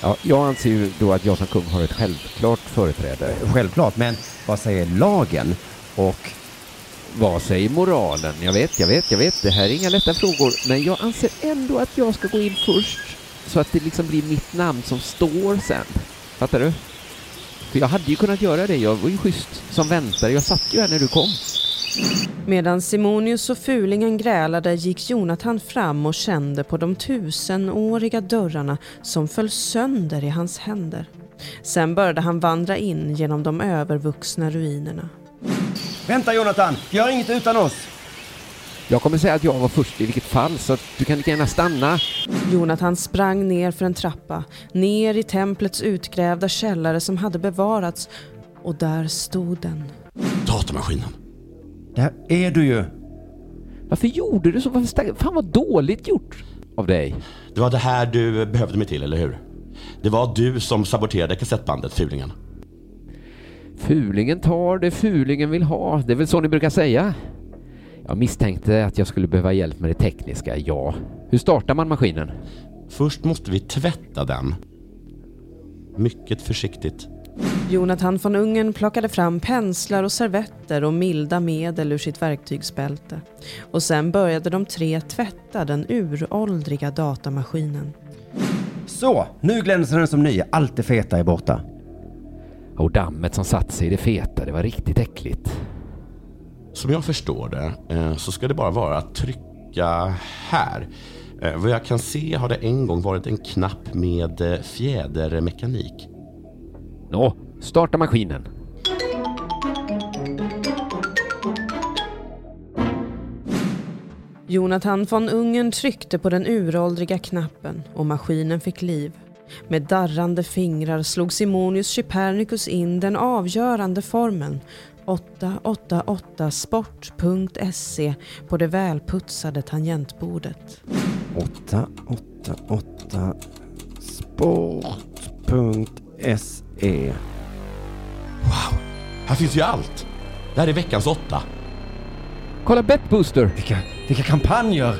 Ja, jag anser ju då att jag som kung har ett självklart företräde. självklart, men vad säger lagen? Och vad säger moralen? Jag vet, jag vet, jag vet. Det här är inga lätta frågor. Men jag anser ändå att jag ska gå in först. Så att det liksom blir mitt namn som står sen. Fattar du? För jag hade ju kunnat göra det. Jag var ju schysst som väntare. Jag satt ju här när du kom. Medan Simonius och Fulingen grälade gick Jonathan fram och kände på de tusenåriga dörrarna som föll sönder i hans händer. Sen började han vandra in genom de övervuxna ruinerna. Vänta Jonathan, gör inget utan oss! Jag kommer säga att jag var först i vilket fall, så du kan lika gärna stanna. Jonathan sprang ner för en trappa, ner i templets utgrävda källare som hade bevarats och där stod den. Datamaskinen. Där är du ju. Varför gjorde du så? Varför stack... Fan vad dåligt gjort av dig. Det var det här du behövde mig till, eller hur? Det var du som saboterade kassettbandet, Fulingen. Fulingen tar det fulingen vill ha. Det är väl så ni brukar säga? Jag misstänkte att jag skulle behöva hjälp med det tekniska, ja. Hur startar man maskinen? Först måste vi tvätta den. Mycket försiktigt. Jonathan von Ungern plockade fram penslar och servetter och milda medel ur sitt verktygsbälte. Och sen började de tre tvätta den uråldriga datamaskinen. Så, nu glänser den som ny. Allt det feta är borta. Och dammet som satt sig i det feta, det var riktigt äckligt. Som jag förstår det eh, så ska det bara vara att trycka här. Eh, Vad jag kan se har det en gång varit en knapp med eh, fjädermekanik. Nå, starta maskinen. Jonathan von Ungern tryckte på den uråldriga knappen och maskinen fick liv. Med darrande fingrar slog Simonius Copernicus in den avgörande formeln 888sport.se på det välputsade tangentbordet. 888 sport.se Wow, här finns ju allt. Det här är veckans åtta. Kolla Betbooster! Vilka, vilka kampanjer!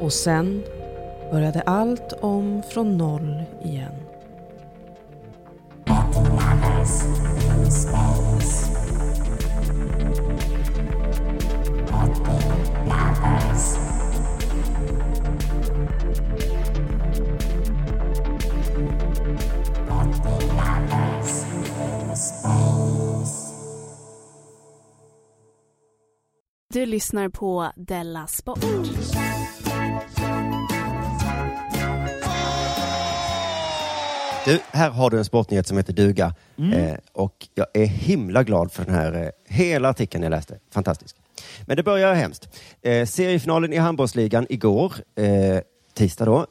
Och sen började allt om från noll igen. Du lyssnar på Della Sport. Du, här har du en sportnyhet som heter duga. Eh, och jag är himla glad för den här, eh, hela artikeln jag läste. Fantastisk. Men det börjar hemskt. Eh, seriefinalen i handbollsligan igår, eh, tisdag då,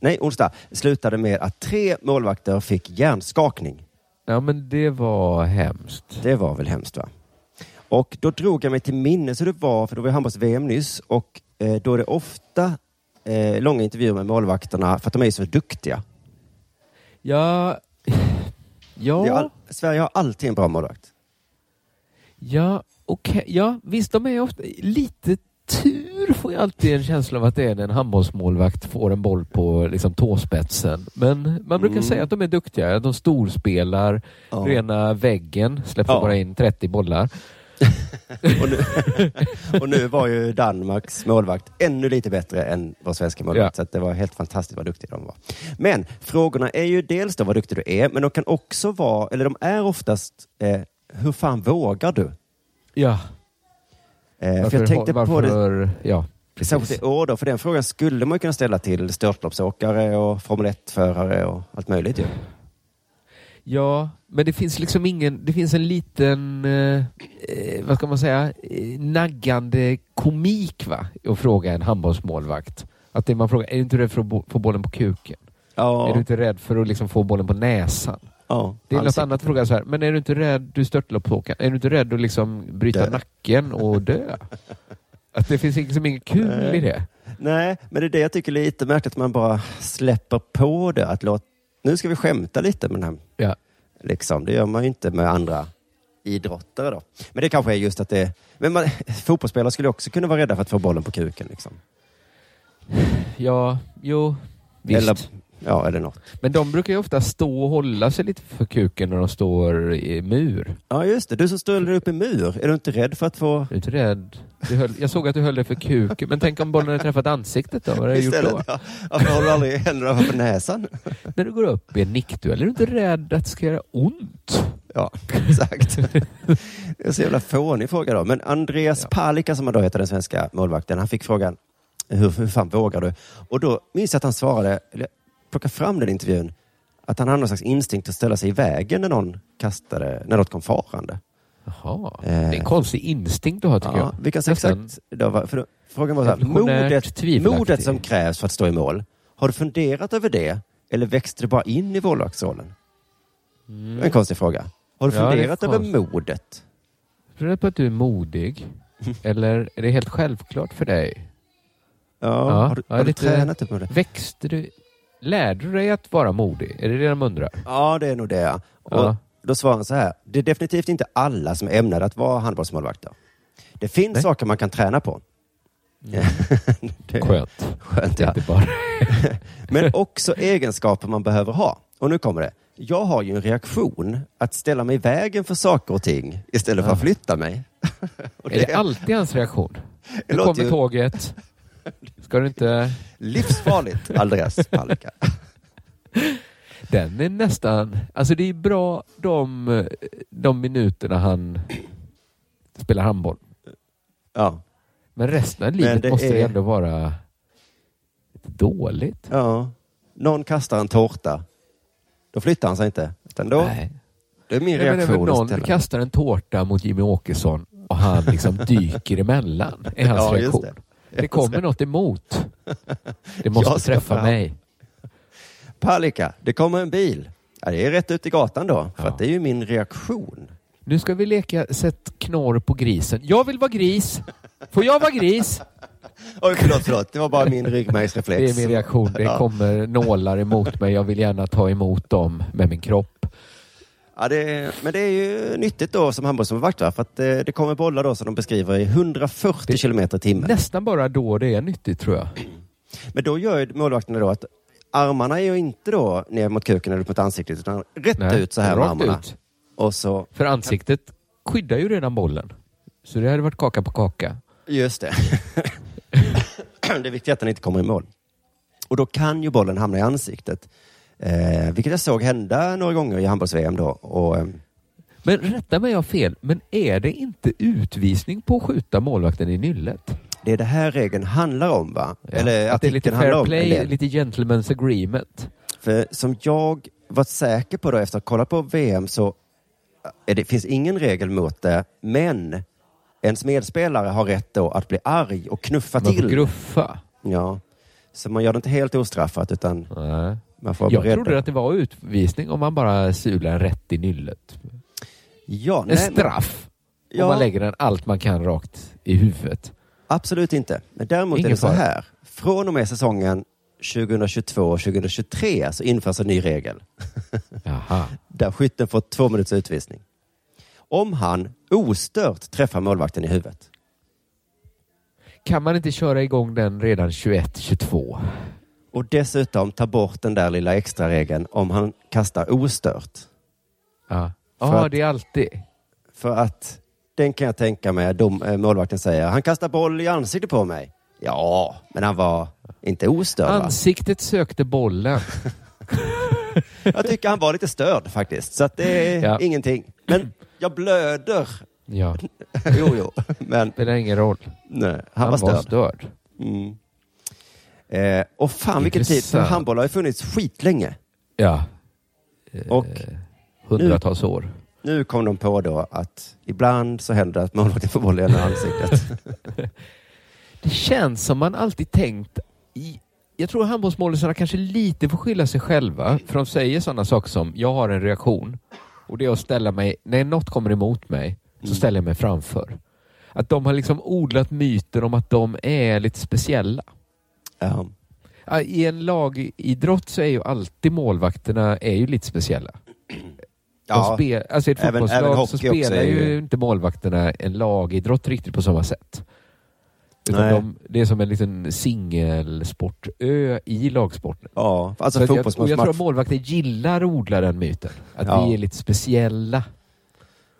nej onsdag, slutade med att tre målvakter fick hjärnskakning. Ja, men det var hemskt. Det var väl hemskt va? Och då drog jag mig till minnes hur det var, för då var handbolls-VM nyss och eh, då är det ofta eh, långa intervjuer med målvakterna för att de är så duktiga. Ja, ja, all, Sverige har alltid en bra målvakt. ja, okej. Ja, visst, de är ofta lite tur får jag alltid en känsla av att det är när en handbollsmålvakt får en boll på liksom, tåspetsen. Men man brukar Mm. säga att de är duktiga. De storspelar, Ja. rena väggen, släpper Ja. bara in 30 bollar. Och, nu, och nu var ju Danmarks målvakt ännu lite bättre än vår svenska målvakt. Så att det var helt fantastiskt vad duktiga de var. Men frågorna är ju dels då vad duktig du är, men de kan också vara, eller de är oftast, eh, hur fan vågar du? Ja. Eh, för jag tänkte på det, varför, ja, särskilt i år då, för den frågan skulle man ju kunna ställa till störtloppsåkare och Formel 1-förare och allt möjligt ju. Ja, men det finns liksom ingen, det finns en liten, eh, eh, vad ska man säga, eh, naggande komik va? Att fråga en handbollsmålvakt. Att det man frågar, är du inte rädd för att bo, få bollen på kuken? Ja. Är du inte rädd för att liksom få bollen på näsan? Ja, Det är något annat att fråga så här, men är du inte rädd, du störtloppsåkaren, är du inte rädd att liksom bryta Dö. nacken och dö? Att det finns liksom inget kul Nej. i det. Nej, men det är det jag tycker är lite märkligt, att man bara släpper på det. Att låt, nu ska vi skämta lite med den här. Ja. Liksom, det gör man ju inte med andra idrottare då. Men det kanske är just att det... Men man, fotbollsspelare skulle också kunna vara rädda för att få bollen på kuken. Liksom. Ja, jo, visst. Eller, ja, eller något. Men de brukar ju ofta stå och hålla sig lite för kuken när de står i mur. Ja, just det. Du som ställer upp i mur. Är du inte rädd för att få... Du är inte rädd? Höll, jag såg att du höll dig för kuken, men tänk om bollen hade träffat ansiktet då? Vad hade du gjort då? Ja. Varför håller du aldrig händerna för näsan? När du går upp i en nickduell, är du inte rädd att det ska göra ont? Ja, exakt. Det är så jävla fånig fråga då. Men Andreas Palicka, som då heter, den svenska målvakten, han fick frågan hur, hur fan vågar du? Och då minns jag att han svarade, eller plocka fram den intervjun, att han hade någon slags instinkt att ställa sig i vägen när någon kastade, när något kom farande. Jaha, det är en konstig instinkt du har tycker Ja, jag. vi kan säga Nästan exakt, då, var- för frågan var så här, modet, modet som krävs för att stå i mål, har du funderat över det? Eller växte det bara in i? Det var En konstig fråga. Har du Mm. Ja, funderat över modet? Du på att du är modig? Eller är det helt självklart för dig? Ja, har du, ja, har du lite- tränat med det? Växte du? Lärde du dig att vara modig? Är det det de undrar? Ja, det är nog det. ja. Och Ja. Då svarar han så här. Det är definitivt inte alla som är ämnade att vara handbollsmålvakter. Det finns saker man kan träna på. det, Skönt. Skönt, ja. Inte bara. Men också egenskaper man behöver ha. Och nu kommer det. Jag har ju en reaktion att ställa mig i vägen för saker och ting istället för att flytta mig. Och Är det alltid hans reaktion? Det Nu låter kommer ju- tåget. Ska du inte... Livsfarligt, Andreas Palicka. Den är nästan... Alltså det är bra de, de minuterna han spelar handboll. Ja. Men resten av livet det måste det är- ändå vara dåligt. Ja. Någon kastar en tårta. Då flyttar han sig inte. Utan då, Nej. det är min Nej, reaktion. någon kastar en tårta mot Jimmy Åkesson och han liksom dyker emellan. är hans Ja, reaktion. det. Det. kommer något emot. Det måste träffa fram. mig. Palicka, det kommer en bil. Ja, det är rätt ut i gatan då. För att det är ju min reaktion. Nu ska vi leka sätt knorr på grisen. Jag vill vara gris. Får jag vara gris? Oj, förlåt, förlåt. Det var bara min ryggmärgsreflex. Det är min reaktion. Det Ja. kommer nålar emot mig. Jag vill gärna ta emot dem med min kropp. Ja, det men det är ju nyttigt då som handbollsmålvakt va? för att eh, det kommer bollar då som de beskriver i 140 kilometer i timmen. Nästan bara då det är nyttigt tror jag. Men då gör målvakterna då att armarna är ju inte då ner mot kuken eller mot ansiktet utan rätt Nej, ut så här med armarna. ut. Och så, För ansiktet skyddar ju redan bollen. Så det hade varit kaka på kaka. just det. det är viktigt att den inte kommer i mål. Och då kan ju bollen hamna i ansiktet. Eh, vilket jag såg hända några gånger i handbolls-VM då. Och, eh, Men rätta mig jag har fel, men är det inte utvisning på att skjuta målvakten i nyllet? Det är det här regeln handlar om va? Eller att det är lite fair play, lite gentlemen's agreement. För som jag var säker på då efter att ha kollat på VM så är det finns ingen regel mot det, men ens medspelare har rätt då att bli arg och knuffa Man till. gruffa. Ja, så man gör det inte helt ostraffat utan Nej. man får vara Jag trodde att det var utvisning om man bara sular rätt i nyllet. Ja, En nej, straff. Ja. Om man lägger den allt man kan rakt i huvudet. Absolut inte. Men däremot Ingen är det så här. Från och med säsongen 2022-2023 så införs en ny regel. Där skytten får två minuters utvisning. Om han ostört träffar målvakten i huvudet. Kan man inte köra igång den redan 21-22? Och dessutom ta bort den där lilla extra regeln om han kastar ostört. Ja, att- det är alltid. För att den kan jag tänka mig, dom, eh, målvakten säger, han kastar boll i ansiktet på mig. Ja, men han var inte ostörd va? Ansiktet sökte bollen. Jag tycker han var lite störd faktiskt, så det är Ja. ingenting. Men jag blöder. Ja, jo, jo, men spelar ingen roll. nej, han, Han var var störd. störd. Mm. Eh, och fan vilken tid, för handboll har ju funnits skitlänge. Ja. Och Hundratals år. Nu kom de på då att ibland så händer det att målvakten får bollen i ansiktet. Det känns som man alltid tänkt i jag tror handbollsmålisarna kanske lite får skylla sig själva, för de säger sådana saker som jag har en reaktion och det är att ställa mig, när något kommer emot mig, så ställer jag mig framför. Att de har liksom odlat myten om att de är lite speciella. Ja, I en lagidrott så är ju alltid målvakterna är ju lite speciella. Ja, De spe, alltså i ett även- även fotbollslag hockey så spelar ju ju- inte målvakterna en lagidrott riktigt på samma sätt. De, det är som en liten singelsportö i lagsporten. Ja, alltså Så jag, och jag tror att målvakter gillar att odla den myten. Att Ja. vi är lite speciella.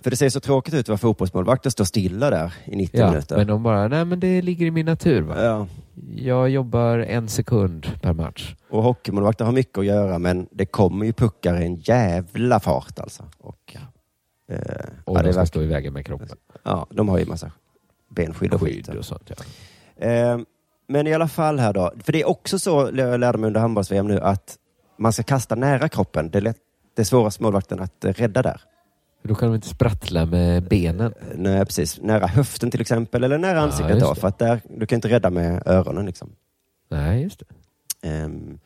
För det ser så tråkigt ut att vara fotbollsmålvakt och stå stilla där i 90 Ja, minuter. men de bara, nej men det ligger i min natur. Va? Ja. Jag jobbar en sekund per match. Och hockeymålvakter har mycket att göra men det kommer ju puckar i en jävla fart alltså. Och, eh, Och ja, de det ska stå i vägen med kroppen. Ja, de har ju massa benskydd och skit. Skydd och sånt. Ja. Eh, men i alla fall här då, för det är också så, jag lärde mig under handbolls-VM nu, att man ska kasta nära kroppen. Det är, lätt, det är svårast målvakten att eh, rädda där. Då kan de inte sprattla med benen. Eh, Nej, precis. Nära höften till exempel, eller nära Ja, ansiktet just då. För att där, du kan inte rädda med öronen liksom. Nej, just det. Ehm,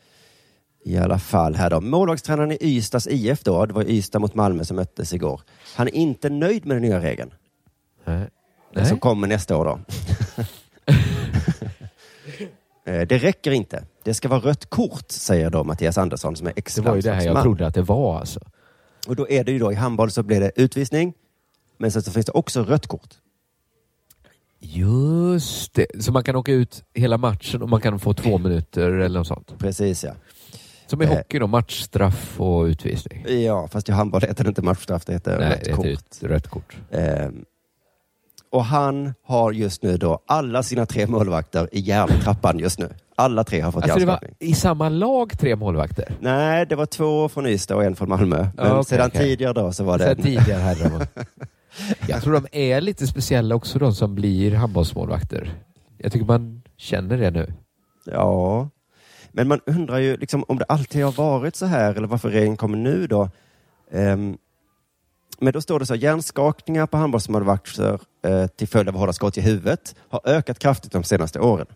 I alla fall här då. Målvaktstränaren i Ystads IF då, det var Ystad mot Malmö som möttes igår. Han är inte nöjd med den nya regeln. Nej. Den som kommer nästa år då. Eh, det räcker inte. Det ska vara rött kort, säger då Mattias Andersson som är Det var ju det här jag trodde att det var alltså. Och då är det ju då i handboll så blir det utvisning, men sen så finns det också rött kort. Just det. Så man kan åka ut hela matchen och man kan få två minuter eller något sånt. Precis ja. Som i Eh. hockey då, matchstraff och utvisning. Ja, fast i handboll heter det inte matchstraff, det heter Nej, rött det kort. heter rött kort. Ehm, och han har just nu då alla sina tre målvakter i järntrappan just nu. Alla tre har fått Alltså det var hjärnskakning. i samma lag tre målvakter? Nej, det var två från Ystad och en från Malmö. Men okej, sedan okej. tidigare då så var det... Sen tidigare hade de... Jag tror de är lite speciella också de som blir handbollsmålvakter. Jag tycker man känner det nu. Ja, men man undrar ju liksom om det alltid har varit så här eller varför regeln kommer nu då. Ehm, men då står det så här, hjärnskakningar på handbollsmålvakter eh, till följd av hårda skott i huvudet har ökat kraftigt de senaste åren.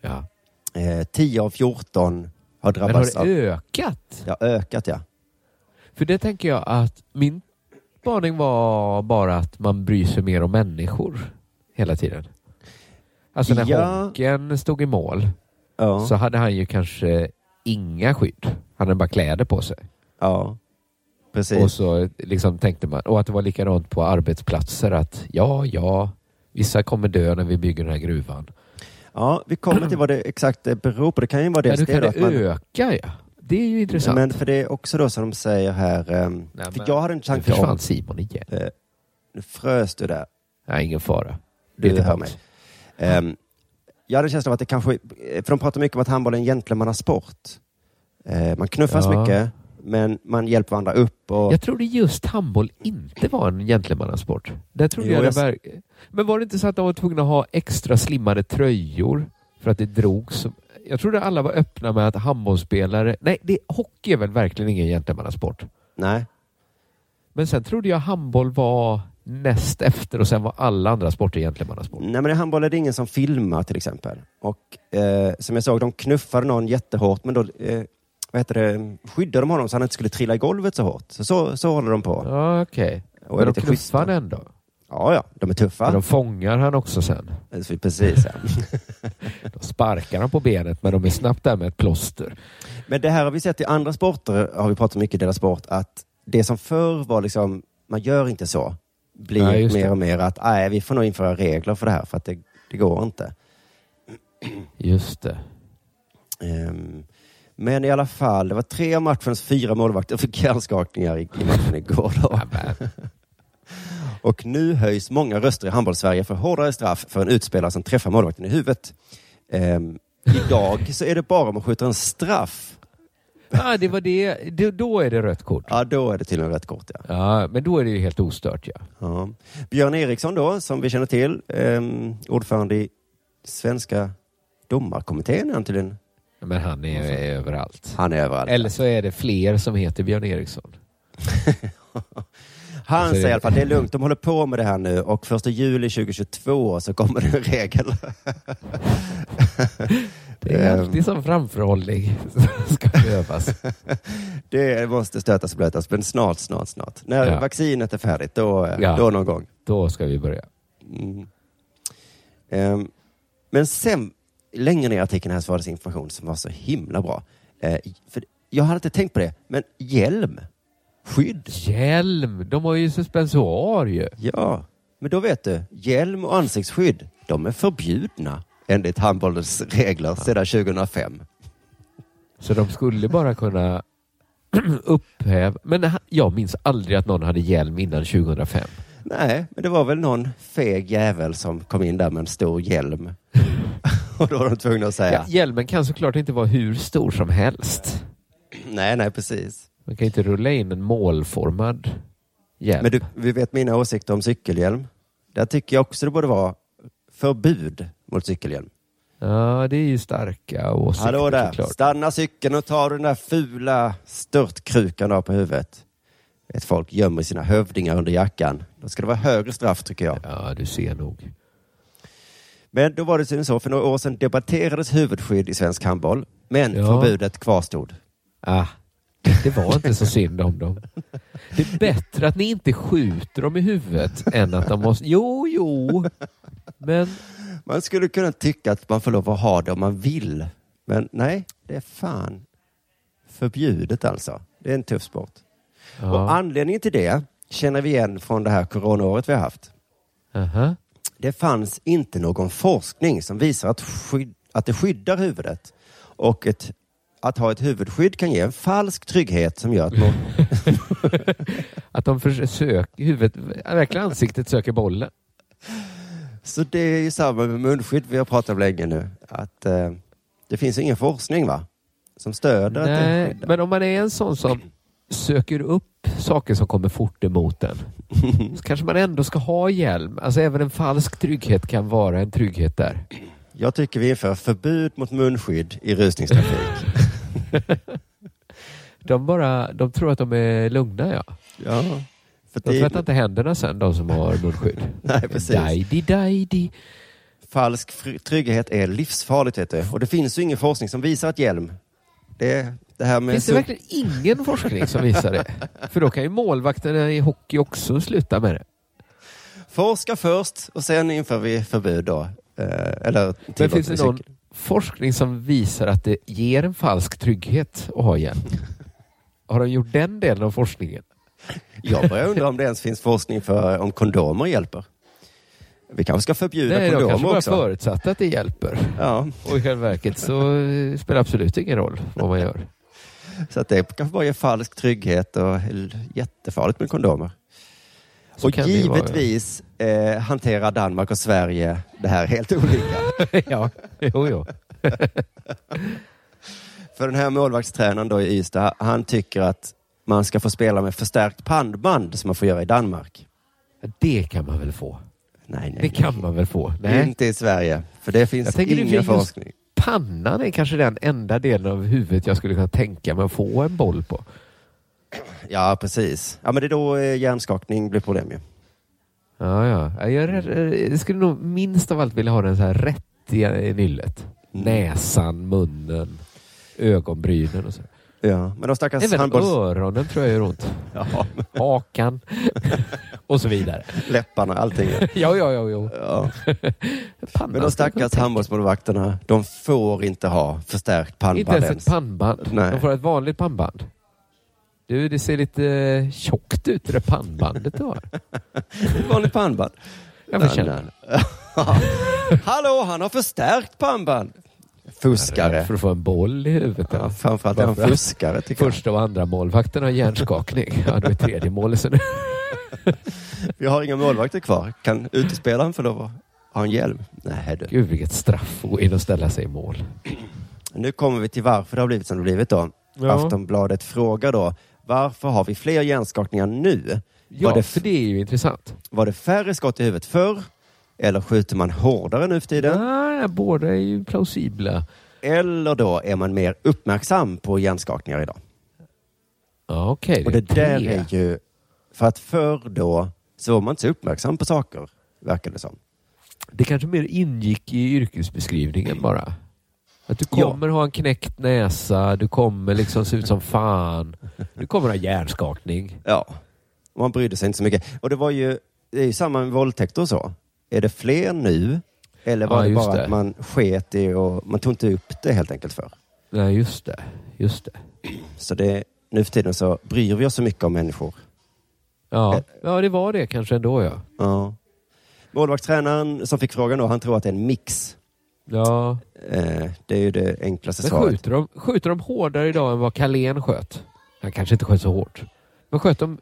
Ja. Eh, 10 av 14 har Men har drabbats det av... ökat? Ja, ökat ja. För det tänker jag att min spaning var bara att man bryr sig mer om människor hela tiden. Alltså när Ja. Honken stod i mål Ja. så hade han ju kanske inga skydd. Han hade bara kläder på sig. Ja, precis. Och så liksom tänkte man, och att det var likadant på arbetsplatser att ja, ja, vissa kommer dö när vi bygger den här gruvan. Ja, vi kommer till vad det exakt det beror på. Det kan ju vara Ja, dels då kan det det man- öka ja. Det är ju intressant. Men för det är också då som de säger här, ehm, Nej, för men jag hade en nu tanke försvann om... Simon igen. Eh, nu frös du där. Nej, ingen fara. Du Lite hör mig. Ehm, jag hade en känsla av att det kanske, för de pratar mycket om att handboll är en gentlemannasport. Eh, man knuffas Ja. mycket, men man hjälper varandra upp. Och, Jag trodde just handboll inte var en gentlemannasport. Där trodde Jo, jag jag- var... Men var det inte så att de var tvungna att ha extra slimmade tröjor för att det drogs? Jag trodde alla var öppna med att handbollsspelare... Nej, det, hockey är väl verkligen ingen gentlemannasport? Nej. Men sen trodde jag handboll var näst efter och sen var alla andra sporter gentlemannasport. Nej, men i handboll är det ingen som filmar till exempel. Och eh, som jag såg, de knuffade någon jättehårt, men då eh, vad heter det, skyddade de honom så han inte skulle trilla i golvet så hårt. Så, så, så håller de på. Ja, okej. Och Men de knuffar han ändå? Ja, ja, de är tuffa. Men de fångar han också sen? Precis, ja. De sparkar han på benet men de är snabbt där med ett plåster. Men det här har vi sett i andra sporter, har vi pratat mycket i Dela Sport, att det som förr var liksom, man gör inte så, blir Nej, mer det. och mer att, nej, vi får nog införa regler för det här, för att det, det går inte. Just det. Ehm, men i alla fall, det var tre av matchens fyra målvakter fick hjärnskakningar i, i matchen igår. Då. och nu höjs många röster i handbolls-Sverige för hårdare straff för en utspelare som träffar målvakten i huvudet. Ehm, idag så är det bara om man skjuter en straff. Ah, det var det. det. Då är det rött kort. Ja, då är det till med rött kort. Ja. Ja, men då är det ju helt ostört ja. Ja. Björn Eriksson då, som vi känner till, ehm, ordförande i Svenska domarkommittén är han tydligen. Men han är överallt. Han är överallt. Eller så är det fler som heter Björn Eriksson. Han Alltså, säger i alla fall, det är lugnt, de håller på med det här nu och första juli 2022 så kommer det en regel. Det är Ehm, alltid som framförhållning ska behövas. det måste stötas och blötas, men snart, snart, snart. När Ja. vaccinet är färdigt, då, Ja. då någon gång. Då ska vi börja. Mm. Ehm, men sen, längre ner i artikeln här så var det information som var så himla bra. Eh, för jag hade inte tänkt på det, men hjälm, skydd. Hjälm, de har ju suspensoar ju. Ja, men då vet du, hjälm och ansiktsskydd, de är förbjudna enligt handbollens regler sedan 2005. Så de skulle bara kunna upphäva... Men jag minns aldrig att någon hade hjälm innan 2005. Nej, men det var väl någon feg jävel som kom in där med en stor hjälm. och då var de tvungna att säga, Ja, hjälmen kan såklart inte vara hur stor som helst. nej, nej, precis. Man kan inte rulla in en målformad hjälm. Men du, vi vet mina åsikter om cykelhjälm. Där tycker jag också det borde vara förbud mot cykelhjälm. Ja, det är ju starka åsikter Hallå där, såklart. stanna cykeln och ta den där fula störtkrukan av på huvudet. Ett folk gömmer sina hövdingar under jackan. Då ska det vara högre straff tycker jag. Ja, du ser nog. Men då var det tydligen så, för några år sedan debatterades huvudskydd i svensk handboll, men Ja. förbudet kvarstod. Ah, det var inte så synd om dem. Det är bättre att ni inte skjuter dem i huvudet än att de måste... Jo, jo. Men Man skulle kunna tycka att man får lov att ha det om man vill. Men nej, det är fan förbjudet alltså. Det är en tuff sport. Ja. Och anledningen till det känner vi igen från det här coronaåret vi har haft. Aha. Det fanns inte någon forskning som visar att, skydd, att det skyddar huvudet. Och ett, att ha ett huvudskydd kan ge en falsk trygghet som gör att man... att de försöker, huvudet, verkligen ansiktet söker bollen. Så det är ju samma med munskydd vi har pratat om länge nu. Att eh, det finns ingen forskning va? Som stöder att det Nej, skyddar. men om man är en sån som söker upp saker som kommer fort emot en så kanske man ändå ska ha hjälm. Alltså även en falsk trygghet kan vara en trygghet där. Jag tycker vi inför förbud mot munskydd i rusningstrafik. De, bara, de tror att de är lugna ja. ja, för De det tvättar inte händerna sen, de som har munskydd. Nej, precis. Dajdi, dajdi. falsk trygghet är livsfarligt vet du. Och det finns ju ingen forskning som visar att hjälm, det det här med... Finns det verkligen ingen forskning som visar det? För då kan ju målvakterna i hockey också sluta med det. Forska först och sen inför vi förbud då. Eh, eller Men finns det någon forskning som visar att det ger en falsk trygghet att ha hjälm? Har de gjort den delen av forskningen? Jag börjar undra om det ens finns forskning för om kondomer hjälper. Vi kanske ska förbjuda Nej, de kanske kondomer bara också. förutsatt att det hjälper. Ja. Och i själva verket så eh, spelar det absolut ingen roll vad man gör. Så att det kanske bara ger falsk trygghet och jättefarligt med kondomer. Så och ju vara, givetvis eh, hanterar Danmark och Sverige det här helt olika. ja, jo, jo. För den här målvaktstränaren då i Ystad, han tycker att man ska få spela med förstärkt pannband som man får göra i Danmark. Det kan man väl få? Nej, nej. Det kan man väl få? Nej. Inte i Sverige, för det finns ingen just forskning. Pannan är kanske den enda delen av huvudet jag skulle kunna tänka mig att få en boll på. Ja, precis. Ja, men det är då eh, hjärnskakning blir problem ju. Ja, ja. Jag, rädd- jag skulle nog minst av allt vilja ha den så här rätt i, nyllet. Mm. Näsan, munnen, ögonbrynen och så. Ja, men de stackars Även handbolls... öronen tror jag gör ont. Ja, Hakan och så vidare. läpparna, allting. Ja, ja, ja. ja. Ja. Pannan Men de stackars handbollsmålvakterna, de får inte ha förstärkt tänka. Inte pannband ens ett pannband. Nej. De får ett vanligt pannband. Du, det ser lite eh, tjockt ut det där pannbandet du har. Ett vanligt pannband. Jag får känna. Hallå, han har förstärkt pannband. Fuskare. För att få en boll i huvudet. Ja, framförallt är han fuskare tycker jag. Första och andra målvakten har hjärnskakning. Ja, det är tredje målet. Vi har inga målvakter kvar. Kan utespelaren få lov att ha en hjälm? Nej du. Gud vilket straff att gå in och ställa sig i mål. Nu kommer vi till varför det har blivit som det har blivit då. Ja. Aftonbladet frågar då, varför har vi fler hjärnskakningar nu? Ja, var, det, för det är ju intressant. var det färre skott i huvudet förr? Eller skjuter man hårdare nu för tiden? Ja, båda är ju plausibla. Eller då är man mer uppmärksam på hjärnskakningar idag? Okej. Och det är där tre. är ju, för att förr då så var man inte så uppmärksam på saker, verkar det som. Det kanske mer ingick i yrkesbeskrivningen bara. Att du Ja. kommer ha en knäckt näsa, du kommer liksom se ut som fan. Du kommer ha hjärnskakning. Ja, man brydde sig inte så mycket. Och det var ju, det är ju samma med våldtäkter och så. Är det fler nu? Eller var Ja, det bara det. att man sket i och man tog inte upp det helt enkelt för? Nej, just det. Just det. Så det, nu för tiden så bryr vi oss så mycket om människor. Ja, ja det var det kanske ändå ja. Ja. Målvaktstränaren som fick frågan då, han tror att det är en mix. Ja, Eh, det är ju det enklaste men svaret. skjuter de, skjuter de hårdare idag än vad Carlén sköt? Han kanske inte sköt så hårt. Men sköt de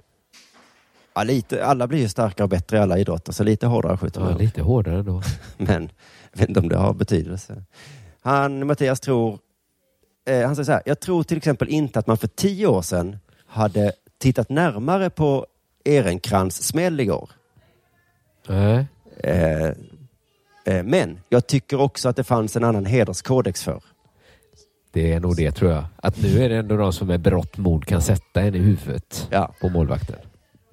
Ja, lite, alla blir ju starkare och bättre i alla idrotter, så lite hårdare skjuter man. ja, lite hårdare ändå? Men jag vet inte om det har betydelse. Han, Mattias, tror... Eh, han säger så här, jag tror till exempel inte att man för tio år sedan hade tittat närmare på Ehrenkrans smäll igår. Nej. Eh, eh, men jag tycker också att det fanns en annan hederskodex för. Det är nog det tror jag. Att nu är det ändå de som med berått mod kan sätta en i huvudet Ja. på målvakten.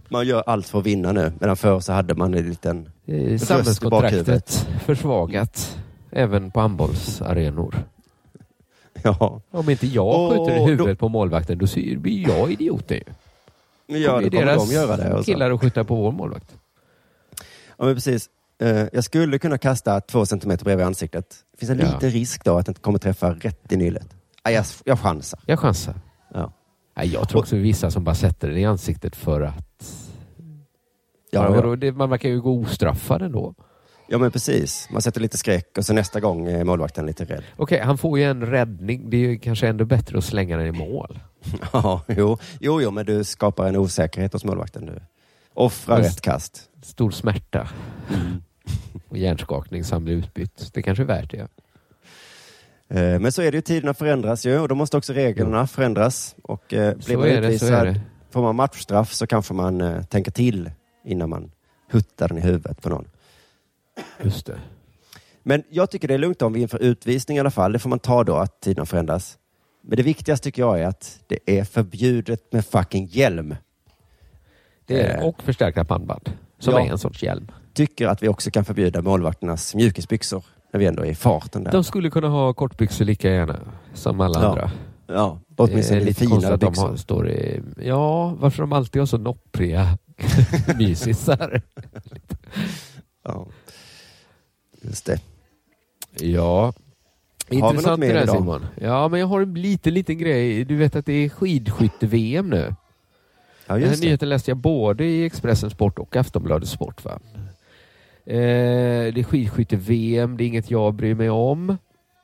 Man gör allt för att vinna nu, medan förr så hade man en liten Eh, Samhällskontraktet försvagat även på handbollsarenor. Ja, Om inte jag skjuter i då- huvudet på målvakten då blir jag idioten ju. Men gör det, kommer deras de göra det. Och så. killar att skjuta på vår målvakt. Ja, men precis. Eh, jag skulle kunna kasta två centimeter bredvid ansiktet. Det finns en Ja. liten risk då att det inte kommer träffa rätt i nyllet. Ja, jag, jag chansar. Jag chansar. Ja. Jag tror också vissa som bara sätter den i ansiktet för att... Ja, Ja, det, man verkar ju gå ostraffad ändå. Ja, men precis. Man sätter lite skräck och så nästa gång är målvakten lite rädd. Okej, han får ju en räddning. Det är ju kanske ändå bättre att slänga den i mål. Ja, jo, jo, jo, men du skapar en osäkerhet hos målvakten. Du offrar rätt kast. Stor smärta. Och hjärnskakning som blir utbytt. Det kanske är värt det. Eh, Men så är det ju, tiderna förändras ju och då måste också reglerna förändras. Och eh, blir Så man så utvisad, får man matchstraff så kanske man eh, tänker till innan man huttar den i huvudet på någon. Just det. Men jag tycker det är lugnt om vi inför utvisning i alla fall. Det får man ta då, att tiderna förändras. Men det viktigaste tycker jag är att det är förbjudet med fucking hjälm. det är, Eh, och förstärkta pannband. Som ja. är en sorts hjälm. Tycker att vi också kan förbjuda målvakternas mjukisbyxor när vi ändå är i farten där. De skulle kunna ha kortbyxor lika gärna som alla Ja. andra. Ja, Åtminstone lite fina konstigt att de byxor. har, står i, Ja, varför de alltid har så noppriga mysisar. Ja. Just det. Ja. vi något Intressant det där? Simon. Ja, men jag har en liten, liten grej. Du vet att det är skidskytte-VM nu. Ja, Den här det. nyheten läste jag både i Expressen Sport och Aftonbladet Sport. Va? Eh, det är skidskytte-VM, det är inget jag bryr mig om.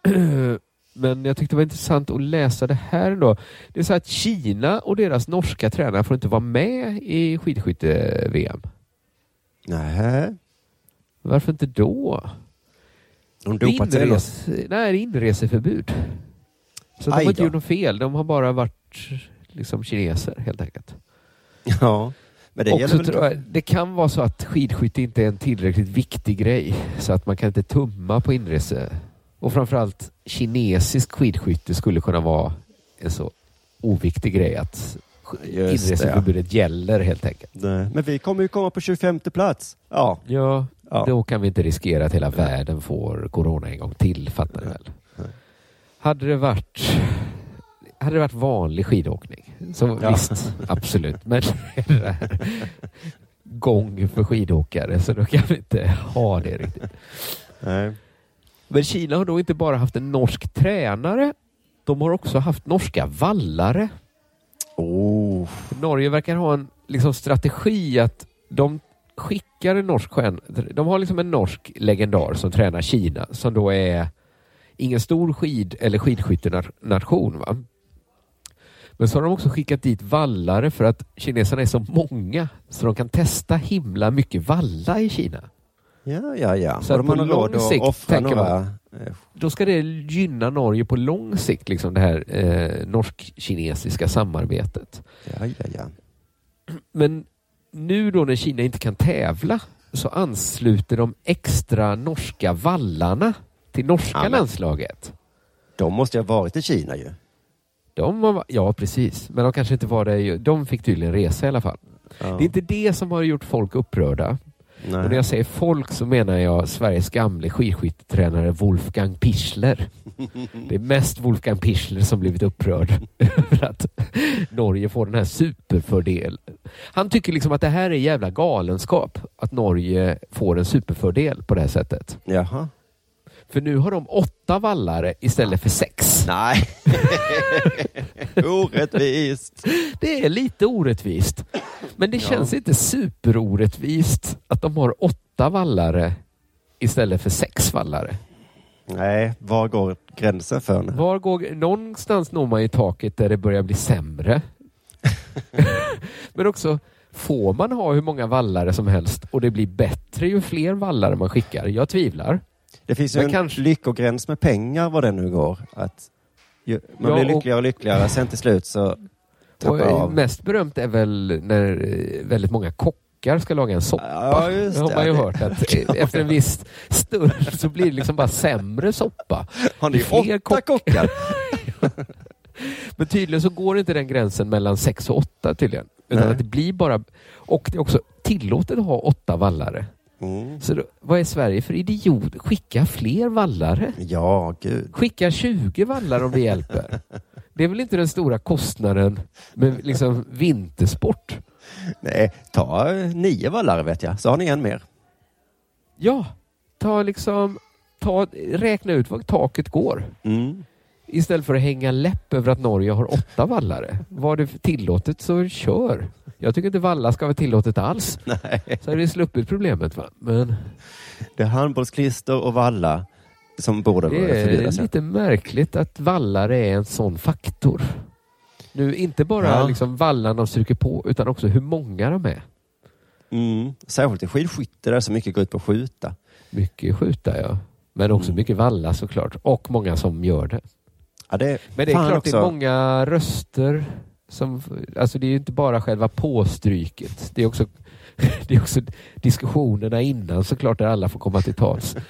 Men jag tyckte det var intressant att läsa det här ändå. Det är så att Kina och deras norska tränare får inte vara med i skidskytte-VM. Nej. Varför inte då? De dopat sig? Inres... Nej, det är inreseförbud. Så de har inte gjort något fel. De har bara varit liksom kineser helt enkelt. Ja. Men det Också gäller väl... tror jag, det kan vara så att skidskytte inte är en tillräckligt viktig grej så att man kan inte tumma på inrese. Och framförallt kinesisk skidskytte skulle kunna vara en så oviktig grej att inreseförbudet gäller helt enkelt. Nej. Men vi kommer ju komma på 25 plats. Ja. Ja, Ja. då kan vi inte riskera att hela världen får corona en gång till, fattar ni väl? Hade det varit hade det varit vanlig skidåkning, så Ja. visst, absolut. Men gång för skidåkare, så då kan vi inte ha det riktigt. Nej. Men Kina har då inte bara haft en norsk tränare, de har också haft norska vallare. Oh. Norge verkar ha en liksom, strategi att de skickar en norsk stjärna. De har liksom en norsk legendar som tränar Kina som då är ingen stor skid eller skidskyttenation. Va? Men så har de också skickat dit vallare för att kineserna är så många så de kan testa himla mycket valla i Kina. Ja, ja, ja. Så att på lång sikt tänker några... man, då ska det gynna Norge på lång sikt, liksom det här eh, norsk-kinesiska samarbetet. Ja, ja, ja. Men nu då när Kina inte kan tävla så ansluter de extra norska vallarna till norska Ja, men- landslaget. De måste ju ha varit i Kina ju. De var, ja, precis. Men de kanske inte var det. De fick tydligen resa i alla fall. Ja. Det är inte det som har gjort folk upprörda. Nej. Och när jag säger folk så menar jag Sveriges gamle skidskyttetränare Wolfgang Pichler. Det är mest Wolfgang Pichler som blivit upprörd över att Norge får den här superfördelen. Han tycker liksom att det här är jävla galenskap att Norge får en superfördel på det här sättet. Jaha. För nu har de åtta vallare istället för sex. Nej. Orättvist. Det är lite orättvist. Men det Ja. känns inte superorättvist att de har åtta vallare istället för sex vallare. Nej, var går gränsen för nu? Var går, någonstans når man ju taket där det börjar bli sämre. Men också, får man ha hur många vallare som helst och det blir bättre ju fler vallare man skickar? Jag tvivlar. Det finns ju Men en kanske- lyckogräns med pengar vad det nu går. Att ju, man Ja, blir lyckligare och lyckligare, sen till slut så tappar Och, eh, av. mest berömt är väl när eh, väldigt många kockar ska laga en soppa. Ja, just det har man ju hört att eh, efter en viss stund så blir det liksom bara sämre soppa. Har ni fler åtta kockar? Men tydligen så går inte den gränsen mellan sex och åtta tydligen. Utan Nej. att det blir bara... Och det är också tillåtet att ha åtta vallare. Mm. Så då, vad är Sverige för idiot? Skicka fler vallare. Ja, gud. Skicka 20 vallar om det hjälper. Det är väl inte den stora kostnaden med liksom vintersport? Nej, ta eh, nio vallare vet jag, så har ni en mer. Ja, ta liksom... Ta, räkna ut vad taket går. Mm. Istället för att hänga läpp över att Norge har åtta vallare. Var det tillåtet så kör. Jag tycker inte valla ska vara tillåtet alls. Nej. Så hade vi sluppit problemet. Va? Men Det är handbollsklister och valla som borde det är lite märkligt att vallare är en sån faktor. Nu inte bara Ja. liksom vallarna de stryker på utan också hur många de är. Mm. Särskilt i skidskytte där så mycket går ut på att skjuta. Mycket skjuta ja. Men också Mm. mycket valla såklart. Och många som gör det. Ja, det, Men det är klart också. det är många röster som, alltså det är inte bara själva påstryket. Det är också, det är också diskussionerna innan såklart där alla får komma till tals.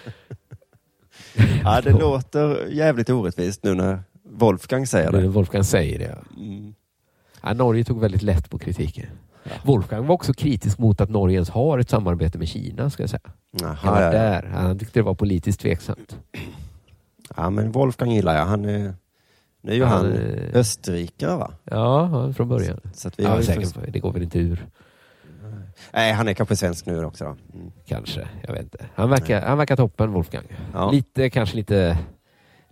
Ja, det låter jävligt orättvist nu när Wolfgang säger det. Wolfgang säger det. Ja. Mm. Ja, Norge tog väldigt lätt på kritiken. Wolfgang var också kritisk mot att Norge ens har ett samarbete med Kina. Ska jag säga. Jaha, Han var ja, ja. där. Han tyckte det var politiskt tveksamt. ja, men Wolfgang gillar jag. Han är Nu är ju Han, han eh, österrikare va? Ja, från början. Så att vi ja, säkert, faktiskt- det går väl inte ur. Nej, han är kanske svensk nu också då. Mm. Kanske, jag vet inte. Han verkar, han verkar toppen, Wolfgang. Ja. Lite, kanske lite,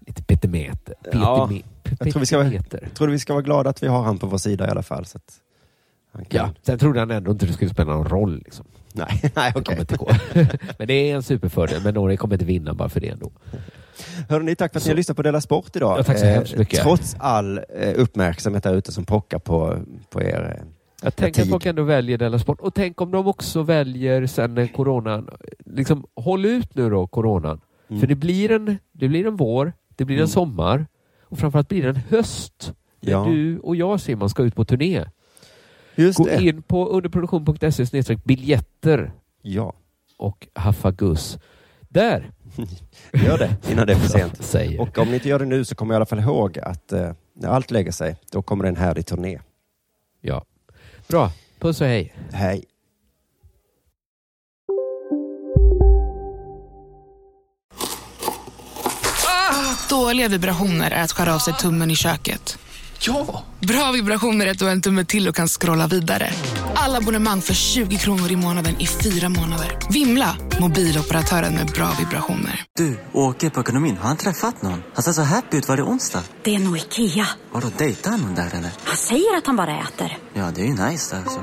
lite petimeter. Ja, jag tror vi, ska, vara- petimeter. jag tror vi ska vara glada att vi har han på vår sida i alla fall. Så att kan... Ja, sen trodde han ändå inte det skulle spela någon roll. Liksom. Nej, okej. gå. men det är en superfördel, men Norge kommer inte vinna bara för det ändå. Hörrni, tack för att ni har lyssnat på Della Sport idag. Ja, tack så hemskt mycket. Trots all eh, uppmärksamhet där ute som pockar på, på er. Eh, Jag tänker att folk ändå väljer Della Sport. Och tänk om de också väljer sen coronan, liksom håll ut nu då coronan. Mm. För det blir, en, det blir en vår, det blir en Mm. sommar och framförallt blir det en höst. När Ja. du och jag Simon ska ut på turné. Just Gå det. in på underproduktion.se biljetter Ja, och haffa guss. Där! gör det innan det är för sent. Och om ni inte gör det nu så kommer jag i alla fall ihåg att eh, när allt lägger sig, då kommer det en härlig turné. Ja. Bra. Puss och hej. Hej! Dåliga vibrationer är att skära av sig tummen i köket. Ja! Bra vibrationer är att du har en tumme till och kan scrolla vidare. Alla abonnemang för 20 kronor i månaden i fyra månader. Vimla! Mobiloperatören med bra vibrationer. Du, åker på ekonomin. Har han träffat någon? Han ser så happy ut. Var det onsdag? Det är nog Ikea. Vadå, dejtar han någon där eller? Han säger att han bara äter. Ja, det är ju nice där alltså.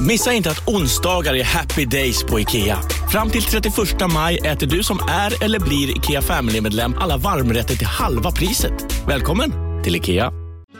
Missa inte att onsdagar är happy days på IKEA. Fram till 31 maj äter du som är eller blir IKEA Family-medlem alla varmrätter till halva priset. Välkommen till IKEA.